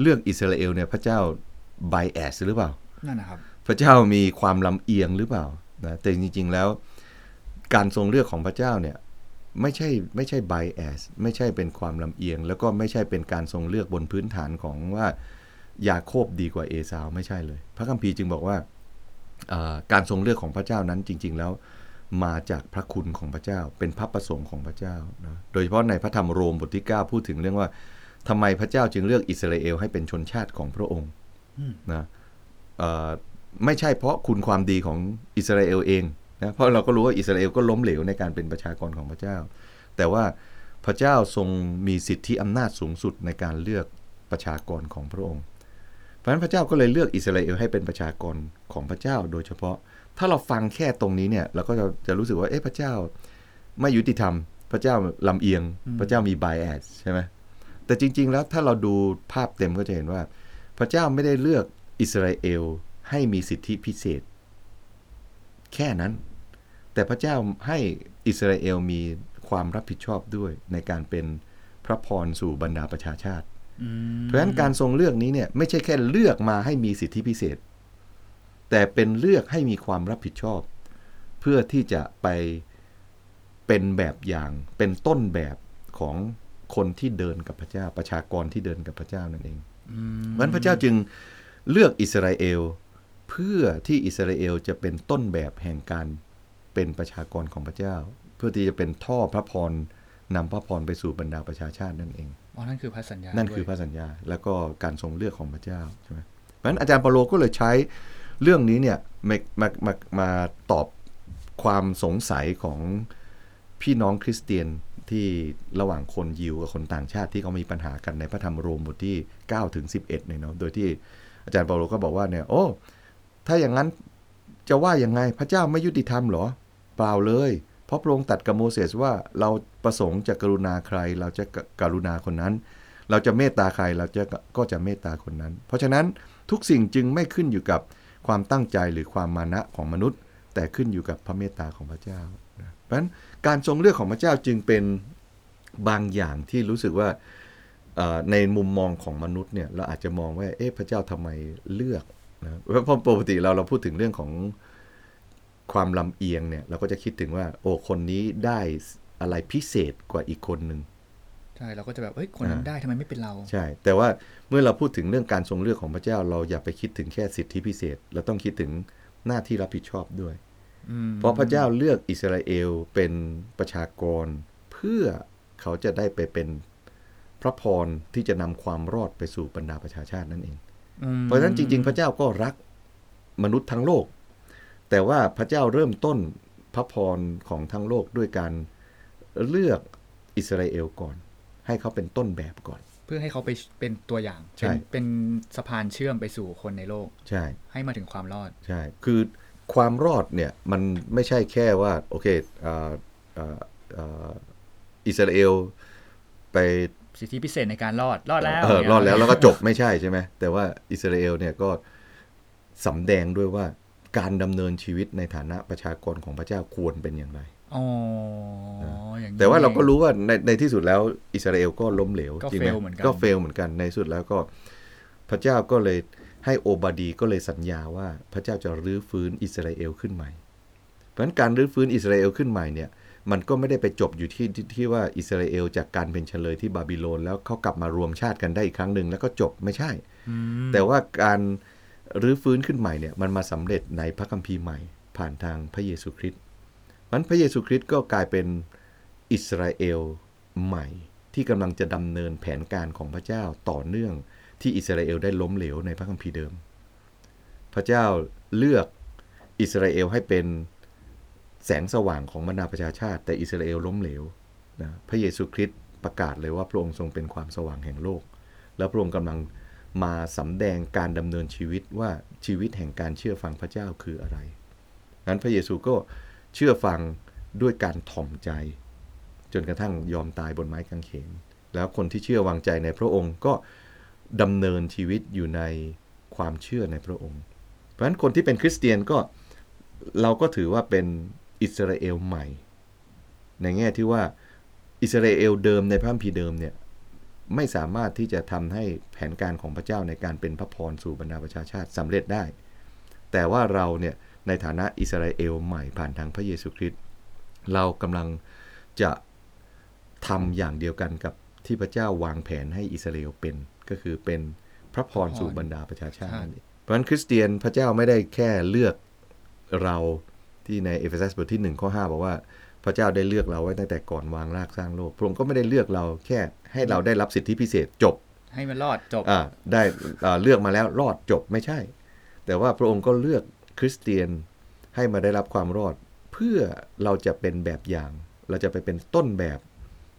เลือกอิสราเอลเนี่ยพระเจ้า ไบแอสหรือเปล่า นั่นนะครับ พระเจ้ามีความลำเอียงหรือเปล่านะแต่จริง ๆแล้ว การทรงเลือกของพระเจ้าเนี่ยไม่ใช่ไม่ใช่ bias ไม่ใช่เป็นความลำเอียง แล้วก็ไม่ใช่เป็นการทรงเลือกบนพื้นฐานของว่ายาโคบดีกว่าเอซาวไม่ใช่เลย พระคัมภีร์จึงบอกว่าเอ่อการทรงเลือกของพระเจ้านั้นจริง ๆ แล้วมาจากพระคุณของพระเจ้า เป็นพระประสงค์ของพระเจ้านะโดยเฉพาะในพระธรรมโรมบทที่ 9 พูดถึงเรื่องว่าทำไมพระเจ้าจึงเลือกอิสราเอลให้เป็นชนชาติของพระองค์อืม นะเอ่อไม่ใช่เพราะคุณความดีของอิสราเอลเองนะเพราะเราก็รู้ว่าอิสราเอลก็ล้มเหลวในการเป็นประชากรของพระเจ้า แต่ว่าพระเจ้าทรงมีสิทธิอำนาจสูงสุดในการเลือกประชากรของพระองค์ เพราะฉะนั้นพระเจ้าก็เลยเลือกอิสราเอลให้เป็นประชากรของพระเจ้า โดยเฉพาะถ้าเราฟังแค่ตรงนี้เนี่ยเราก็จะจะรู้สึกว่าเอ๊ะพระเจ้าไม่ยุติธรรม พระเจ้าลำเอียง พระเจ้ามี bias ใช่ไหมแต่จริง ๆ แล้วถ้าเราดูภาพเต็มก็จะเห็นว่า พระเจ้าไม่ได้เลือกอิสราเอลให้มีสิทธิพิเศษ แค่นั้น แต่พระเจ้าให้อิสราเอลมีความรับผิดชอบด้วยในการเป็นพระพรสู่บรรดาประชาชาติอืมเพราะฉะนั้นการทรงเลือกนี้เนี่ยไม่ใช่แค่เลือกมาให้มีสิทธิพิเศษ แต่เป็นเลือกให้มีความรับผิดชอบ เพื่อที่จะไปเป็นแบบอย่างเป็นต้นแบบของคนที่เดินกับพระเจ้าประชากรที่เดินกับพระเจ้านั่นเองอืม เพราะฉะนั้นพระเจ้าจึงเลือกอิสราเอล เพื่อที่อิสราเอลจะเป็นต้นแบบแห่งการเป็นประชากรของพระเจ้า เพื่อที่จะเป็นท่อพระพรนำพระพรไปสู่บรรดาประชาชาตินั่นเองอ๋อนั่นคือพันธสัญญา นั่นด้วยคือพระสัญญา แล้วก็การทรงเลือกของพระเจ้าใช่ไหมเพราะฉะนั้นอาจารย์เปาโลก็เลยใช้เรื่องนี้เนี่ยมามามามาตอบความสงสัยของพี่น้องคริสเตียน ที่ระหว่างคนยิวกับคนต่างชาติที่เขามีปัญหากันในพระธรรมโรมบทที่9ถึง11เนี่ยเนาะโดยที่อาจารย์เปาโลก็บอกว่าเนี่ยโอ้ถ้าอย่างนั้นจะว่ายังไงพระเจ้าไม่ยุติธรรมหรอ เปล่าเลย เพราะพระองค์ตัดกับโมเสสว่าเราประสงค์จะกรุณาใคร เราจะกรุณาคนนั้น เราจะเมตตาใครเราจะก็จะเมตตาคนนั้น เพราะฉะนั้นทุกสิ่งจึงไม่ขึ้นอยู่กับความตั้งใจหรือความมานะของมนุษย์ แต่ขึ้นอยู่กับพระเมตตาของพระเจ้า ราะฉะนั้นการทรงเลือกของพระเจ้าจึงเป็นบางอย่างที่รู้สึกว่าเอ่อในมุมมองของมนุษย์เนี่ยเราอาจจะมองว่าเอ๊ะพระเจ้าทำไมเลือกนะเพราะปกติเราเราพูดถึงเรื่องของความลำเอียงเนี่ยเราก็จะคิดถึงว่า โอ้คนนี้ได้อะไรพิเศษกว่าอีกคนหนึ่งใช่เราก็จะแบบเอ้ยคนนั้นอ่าได้ทำไมไม่เป็นเรา ใช่ แต่ว่าเมื่อเราพูดถึงเรื่องการทรงเลือกของพระเจ้า เราอย่าไปคิดถึงแค่สิทธิพิเศษ เราต้องคิดถึงหน้าที่รับผิดชอบด้วยอืม เพราะพระเจ้าเลือกอิสราเอลเป็นประชากร เพื่อเขาจะได้ไปเป็นพระพรที่จะนำความรอดไปสู่บรรดาประชาชาตินั่นเองอืมเพราะฉะนั้นจริง ๆ พระเจ้าก็รักมนุษย์ทั้งโลก แต่ว่าพระเจ้าเริ่มต้นพระพรของทั้งโลกด้วยการเลือกอิสราเอลก่อน ให้เขาเป็นต้นแบบก่อน เพื่อให้เขาไปเป็นตัวอย่างใช่เป็นเป็นสะพานเชื่อมไปสู่คนในโลก ใช่ ให้มาถึงความรอด ใช่ คือ ความรอดเนี่ยมันไม่ใช่แค่ว่าโอเคอ่าอ่าอ่าอิสราเอลไปสิทธิพิเศษในการรอดรอดแล้วเออรอดแล้วแล้วก็จบไม่ใช่ใช่ไหมแต่ว่าอิสราเอลเนี่ยก็สำแดงด้วยว่าการดำเนินชีวิตในฐานะประชากรของพระเจ้าควรเป็นอย่างไรอ๋ออย่างนี้แต่ว่าเราก็รู้ว่าในในที่สุดแล้วอิสราเอลก็ล้มเหลวก็จริงไหม fail เหมือนกันก็เฟลเหมือนกันในที่สุดแล้วก็พระเจ้าก็เลย ให้โอบาดีก็เลยสัญญาว่าพระเจ้าจะรื้อฟื้นอิสราเอลขึ้นใหม่ เพราะฉะนั้นการรื้อฟื้นอิสราเอลขึ้นใหม่เนี่ยมันก็ไม่ได้ไปจบอยู่ที่ที่ที่ว่าอิสราเอลจากการเป็นเฉลยที่บาบิโลน แล้วเขากลับมารวมชาติกันได้อีกครั้งหนึ่งแล้วก็จบไม่ใช่อืมแต่ว่าการรื้อฟื้นขึ้นใหม่เนี่ยมันมาสำเร็จในพระคัมภีร์ใหม่ ผ่านทางพระเยซูคริสต์มันพระเยซูคริสต์ก็กลายเป็นอิสราเอลใหม่ที่กำลังจะดำเนินแผนการของพระเจ้าต่อเนื่อง ที่อิสราเอลได้ล้มเหลวในพระคัมภีร์เดิม พระเจ้าเลือกอิสราเอลให้เป็นแสงสว่างของบรรดาประชาชาติ แต่อิสราเอลล้มเหลวนะพระเยซูคริสต์ประกาศเลยว่าพระองค์ทรงเป็นความสว่างแห่งโลก แล้วพระองค์กำลังมาสำแดงการดำเนินชีวิตว่าชีวิตแห่งการเชื่อฟังพระเจ้าคืออะไรนั้นพระเยซูก็เชื่อฟังด้วยการถ่อมใจ จนกระทั่งยอมตายบนไม้กางเขน แล้วคนที่เชื่อวางใจในพระองค์ก็ ดำเนินชีวิตอยู่ในความเชื่อในพระองค์ เพราะฉะนั้นคนที่เป็นคริสเตียนก็เราก็ถือว่าเป็นอิสราเอลใหม่ ในแง่ที่ว่าอิสราเอลเดิมในพระคัมภีร์เดิมเนี่ยไม่สามารถที่จะทำให้แผนการของพระเจ้าในการเป็นพระพรสู่บรรดาประชาชาติสำเร็จได้ แต่ว่าเราเนี่ยในฐานะอิสราเอลใหม่ผ่านทางพระเยซูคริสต์เรากำลังจะทำอย่างเดียวกันกับที่พระเจ้าวางแผนให้อิสราเอลเป็น ก็คือเป็นพระพรสู่บรรดาประชาชาตินั่นเองเพราะฉะนั้นคริสเตียนพระเจ้าไม่ได้แค่เลือกเราที่ในเอเฟซัสบทที่1ข้อ5บอกว่าพระเจ้าได้เลือกเราไว้ตั้งแต่ก่อนวางรากสร้างโลก พระองค์ก็ไม่ได้เลือกเราแค่ให้เราได้รับสิทธิพิเศษจบ ให้มันรอดจบอ่าได้อ่าเลือกมาแล้วรอดจบไม่ใช่ แต่ว่าพระองค์ก็เลือกคริสเตียนให้มาได้รับความรอด เพื่อเราจะเป็นแบบอย่าง เราจะไปเป็นต้นแบบ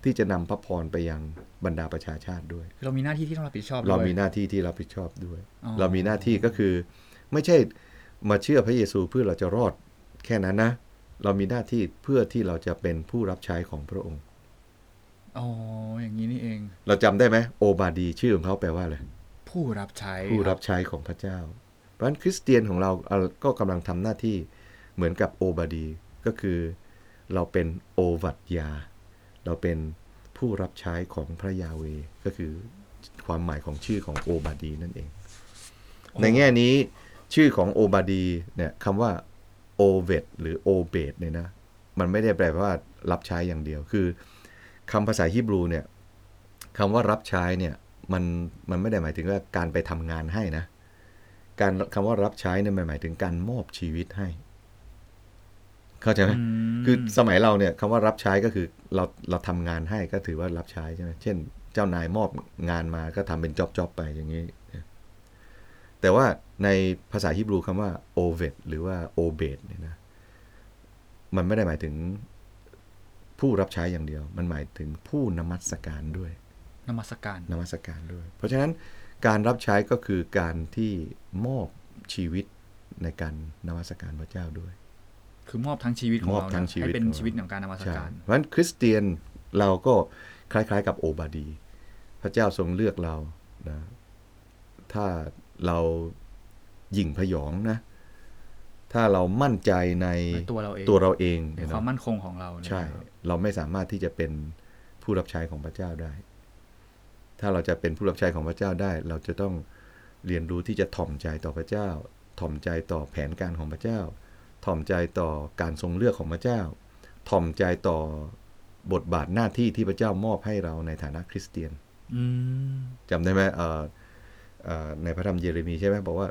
ที่จะนำพระพรไปยังบรรดาประชาชาติด้วย เรามีหน้าที่ที่ต้องรับผิดชอบเราด้วยมีหน้าที่ที่รับผิดชอบด้วยอ๋อเรามีหน้าที่ก็คือ ไม่ใช่มาเชื่อพระเยซูเพื่อเราจะรอดแค่นั้นนะ เรามีหน้าที่เพื่อที่เราจะเป็นผู้รับใช้ของพระองค์อ๋ออย่างนี้นี่เอง เราจำได้ไหมโอบาดีชื่อของเขาแปลว่าอะไรผู้รับใช้ผู้รับใช้ของพระเจ้า เพราะฉะนั้นคริสเตียนของเราเอ่อก็กำลังทำหน้าที่เหมือนกับโอบาดีก็คือ เราเป็นโอวัตยา เราเป็นผู้รับใช้ของพระยาเวห์ก็คือความหมายของชื่อของโอบาดีนั่นเอง ในแง่นี้ชื่อของโอบาดีเนี่ยคำว่าโอเวตหรือโอเบตเนี่ยนะ มันไม่ได้แปลว่ารับใช้อย่างเดียวคือคำภาษาฮีบรูเนี่ยคำว่ารับใช้เนี่ยมันมันไม่ได้หมายถึงว่าการไปทำงานให้นะ การคำว่ารับใช้เนี่ยมันหมายถึงการมอบชีวิตให้ เข้าใจไหมอืมคือสมัยเราเนี่ยคำว่ารับใช้ก็คือเราเราทำงานให้ก็ถือว่ารับใช้ใช่ไหมเช่น เจ้านายมอบงานมาก็ทำเป็นจ็อบจ็อบไปอย่างนี้ แต่ว่าในภาษาฮีบรูคำว่าโอเวตหรือว่าโอเบตเนี่ยนะมันไม่ได้หมายถึงผู้รับใช้อย่างเดียว มันหมายถึงผู้นมัสการด้วยนมัสการนมัสการด้วย เพราะฉะนั้นการรับใช้ก็คือการที่มอบชีวิตในการนมัสการพระเจ้าด้วย คือมอบทั้งชีวิตของมอบเราทั้งเนี่ยชีวิตให้เป็นของเราชีวิตของการนมัสใช่การเพราะฉะนั้นคริสเตียนเราก็คล้ายๆกับโอบาดี พระเจ้าทรงเลือกเรานะถ้าเราหยิ่งพยองนะ ถ้าเรามั่นใจในในตัวเราเองตัวเราเองในเนี่ยความเนาะมั่นคงของเราเนี่ยใช่ครับเราไม่สามารถที่จะเป็นผู้รับใช้ของพระเจ้าได้ ถ้าเราจะเป็นผู้รับใช้ของพระเจ้าได้ เราจะต้องเรียนรู้ที่จะถ่อมใจต่อพระเจ้า ถ่อมใจต่อแผนการของพระเจ้า ถ่อมใจต่อการทรงเลือกของพระเจ้า ถ่อมใจต่อบทบาทหน้าที่ที่พระเจ้ามอบให้เราในฐานะคริสเตียนอืมจำได้ไหมเอ่อเอ่อในพระธรรมเยเรมีใช่ไหมบอกว่า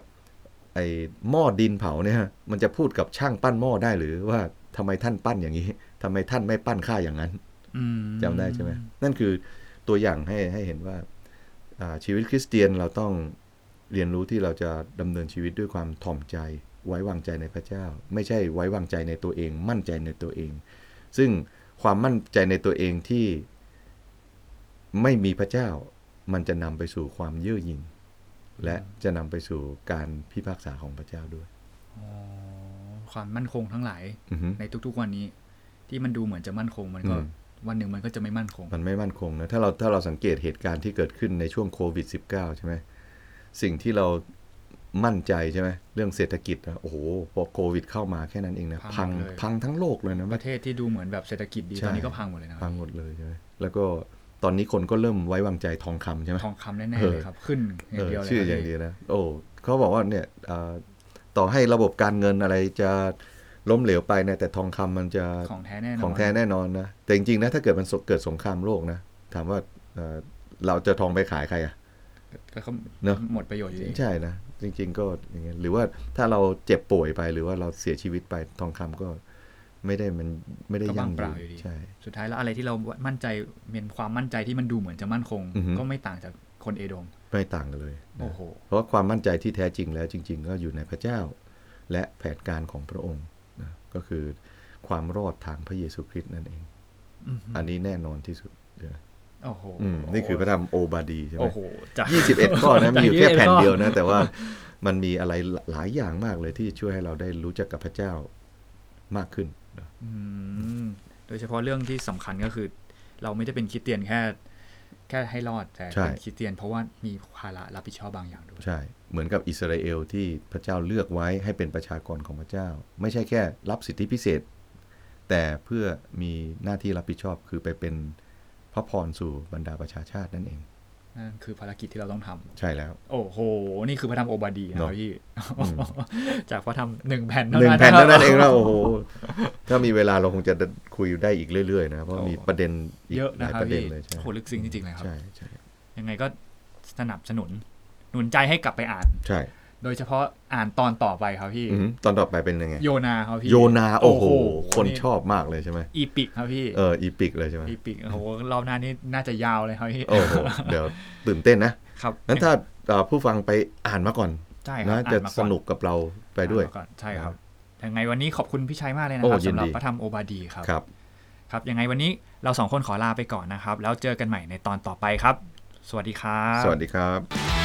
ไอ้หม้อดินเผาเนี่ยมันจะพูดกับช่างปั้นหม้อได้หรือว่าทำไมท่านปั้นอย่างนี้ทำไมท่านไม่ปั้นข้าอย่างนั้นอืมจำได้ใช่ไหมนั่นคือตัวอย่างให้ให้เห็นว่าอ่าชีวิตคริสเตียนเราต้องเรียนรู้ที่เราจะดำเนินชีวิตด้วยความถ่อมใจ ไว้วางใจในพระเจ้า ไม่ใช่ไว้วางใจในตัวเอง มั่นใจในตัวเอง ซึ่งความมั่นใจในตัวเองที่ไม่มีพระเจ้า มันจะนำไปสู่ความเย่อหยิ่งและจะนำไปสู่การพิพากษาของพระเจ้าด้วยอ๋อความมั่นคงทั้งหลายอือฮึในทุกๆวันนี้ ที่มันดูเหมือนจะมั่นคงมันก็อืมวันหนึ่งมันก็จะไม่มั่นคง มันไม่มั่นคงนะถ้าเราถ้าเราสังเกตเหตุการณ์ที่เกิดขึ้นในช่วงโควิด -19 ใช่ไหมสิ่งที่เรา มั่นใจใช่ไหมเรื่องเศรษฐกิจนะโอ้โหพอโควิดเข้ามาแค่นั้นเองนะพัพังงหมดเลยพังทั้งโลกเลยนะประเทศที่ดูเหมือนแบบเศรษฐกิจดีใช่ตอนนี้ก็พังหมดเลยนะคพัรับงหมดเลยใช่ไหมแล้วก็ตอนนี้คนก็เริ่มไว้วางใจทองคำใช่ไหมทองคำแน่ๆเออเลยครับขึ้นอเอย่างอเดียวเลยชื่อครับอย่างพี่เดียวนะโอ้เขาบอกว่าเนี่ยอ่าต่อให้ระบบการเงินอะไรจะล้มเหลวไปนะแต่ทองคำมันจะของแท้แน่นอนของแท้แน่นอนนะแต่จริงๆนะถ้าเกิดมันเกิดสงครามโลกนะถามว่าเอ่อเราจะทองไปขายใครอะก็เขาเนอะหมดประโยชน์อยู่ดีใช่นะ จริง ๆ ก็อย่างเงี้ยหรือว่าถ้าเราเจ็บป่วยไปหรือว่าเราเสียชีวิตไปทองคำก็ไม่ได้มันไม่ได้ก็ยั่ว่างงเปยืล่านอยู่ดีใช่สุดท้ายแล้วอะไรที่เรามั่นใจเป็นความมั่นใจที่มันดูเหมือนจะมั่นคงอือฮึก็ไม่ต่างจากคนเอโดมไม่ต่างกันเลยโอ้นะโหเพราะว่าความมั่นใจที่แท้จริงแล้วจริง ๆ ก็อยู่ในพระเจ้า และแผนการของพระองค์นะก็คือความรอดทางพระเยซูคริสต์นั่นเองอือฮึอันนี้แน่นอนที่สุดเลยนะ โอ้โหอืมนี่คือพระธรรมโอบาดีใช่ไหมโอ้โหจากยี่สิบเอ็ดข้อนะมีอยู่แค่21แผ่นข้อเดียวนะ แต่ว่ามันมีอะไรหลายอย่างมากเลยที่ช่วยให้เราได้รู้จักกับพระเจ้ามากขึ้นนะอืมโดยเฉพาะเรื่องที่สำคัญก็คือ เราไม่ได้เป็นคริสเตียนแค่ แค่ให้รอดแต่เป็นคริสเตียนเพราะว่ามีภาระรับผิดชอบบางอย่างด้วยใช่ เหมือนกับอิสราเอลที่พระเจ้าเลือกไว้ให้เป็นประชากรของพระเจ้า ไม่ใช่แค่รับสิทธิพิเศษ แต่เพื่อมีหน้าที่รับผิดชอบคือไปเป็น พระพรสู่บรรดาประชาชาตินั่นเองนั่นคือภารกิจที่เราต้องทำใช่แล้ว โอ้โห นี่คือพระธรรมโอบาดีนะคเนรับอะพี่อืมจากพระธรรมหนึ่งแผ่นหเท่านึ่งนั้นแผ่นเท่านั้นครับเองนะโอ้โห ถ้ามีเวลาเราคงจะคุยได้อีกเรื่อยๆนะเพราะโอ้มีประเด็นอีกเยอะหนะลายครับประเด็นพี่เลยใช่โหลึกซึ้งจริงๆเลยครับ ใช่ใช่ยังไงก็สนับสนุนหนุนใจให้กลับไปอ่าน ใช่ โดยเฉพาะอ่านตอนต่อไปครับพี่อือหือตอนต่อไปเป็นยังไง โยนาครับพี่ โยนาโอ้โห คนนี่ชอบมากเลยใช่ไหมอีปิกครับพี่ เออ อีปิกเลยใช่ไหมอีปิก โอ้โห รอบหน้านี้น่าจะยาวเลยครับพี่ โอ้โห เดี๋ยวตื่นเต้นนะ ครับนั้นถ้าเอ่อผู้ฟังไปอ่านมาก่อนใช่ครับนะอ่าจะมาสนุกกับเราไปด้วยอ่านมาก่อนใช่ครับยังไงวันนี้ขอบคุณพี่ชัยมากเลยนะโอ้ครับยินสำหรับดีพระธรรมโอบาดีครับ ครับ ครับยังไงวันนี้เราสองคนขอลาไปก่อนนะครับ แล้วเจอกันใหม่ในตอนต่อไปครับ สวัสดีครับ สวัสดีครับ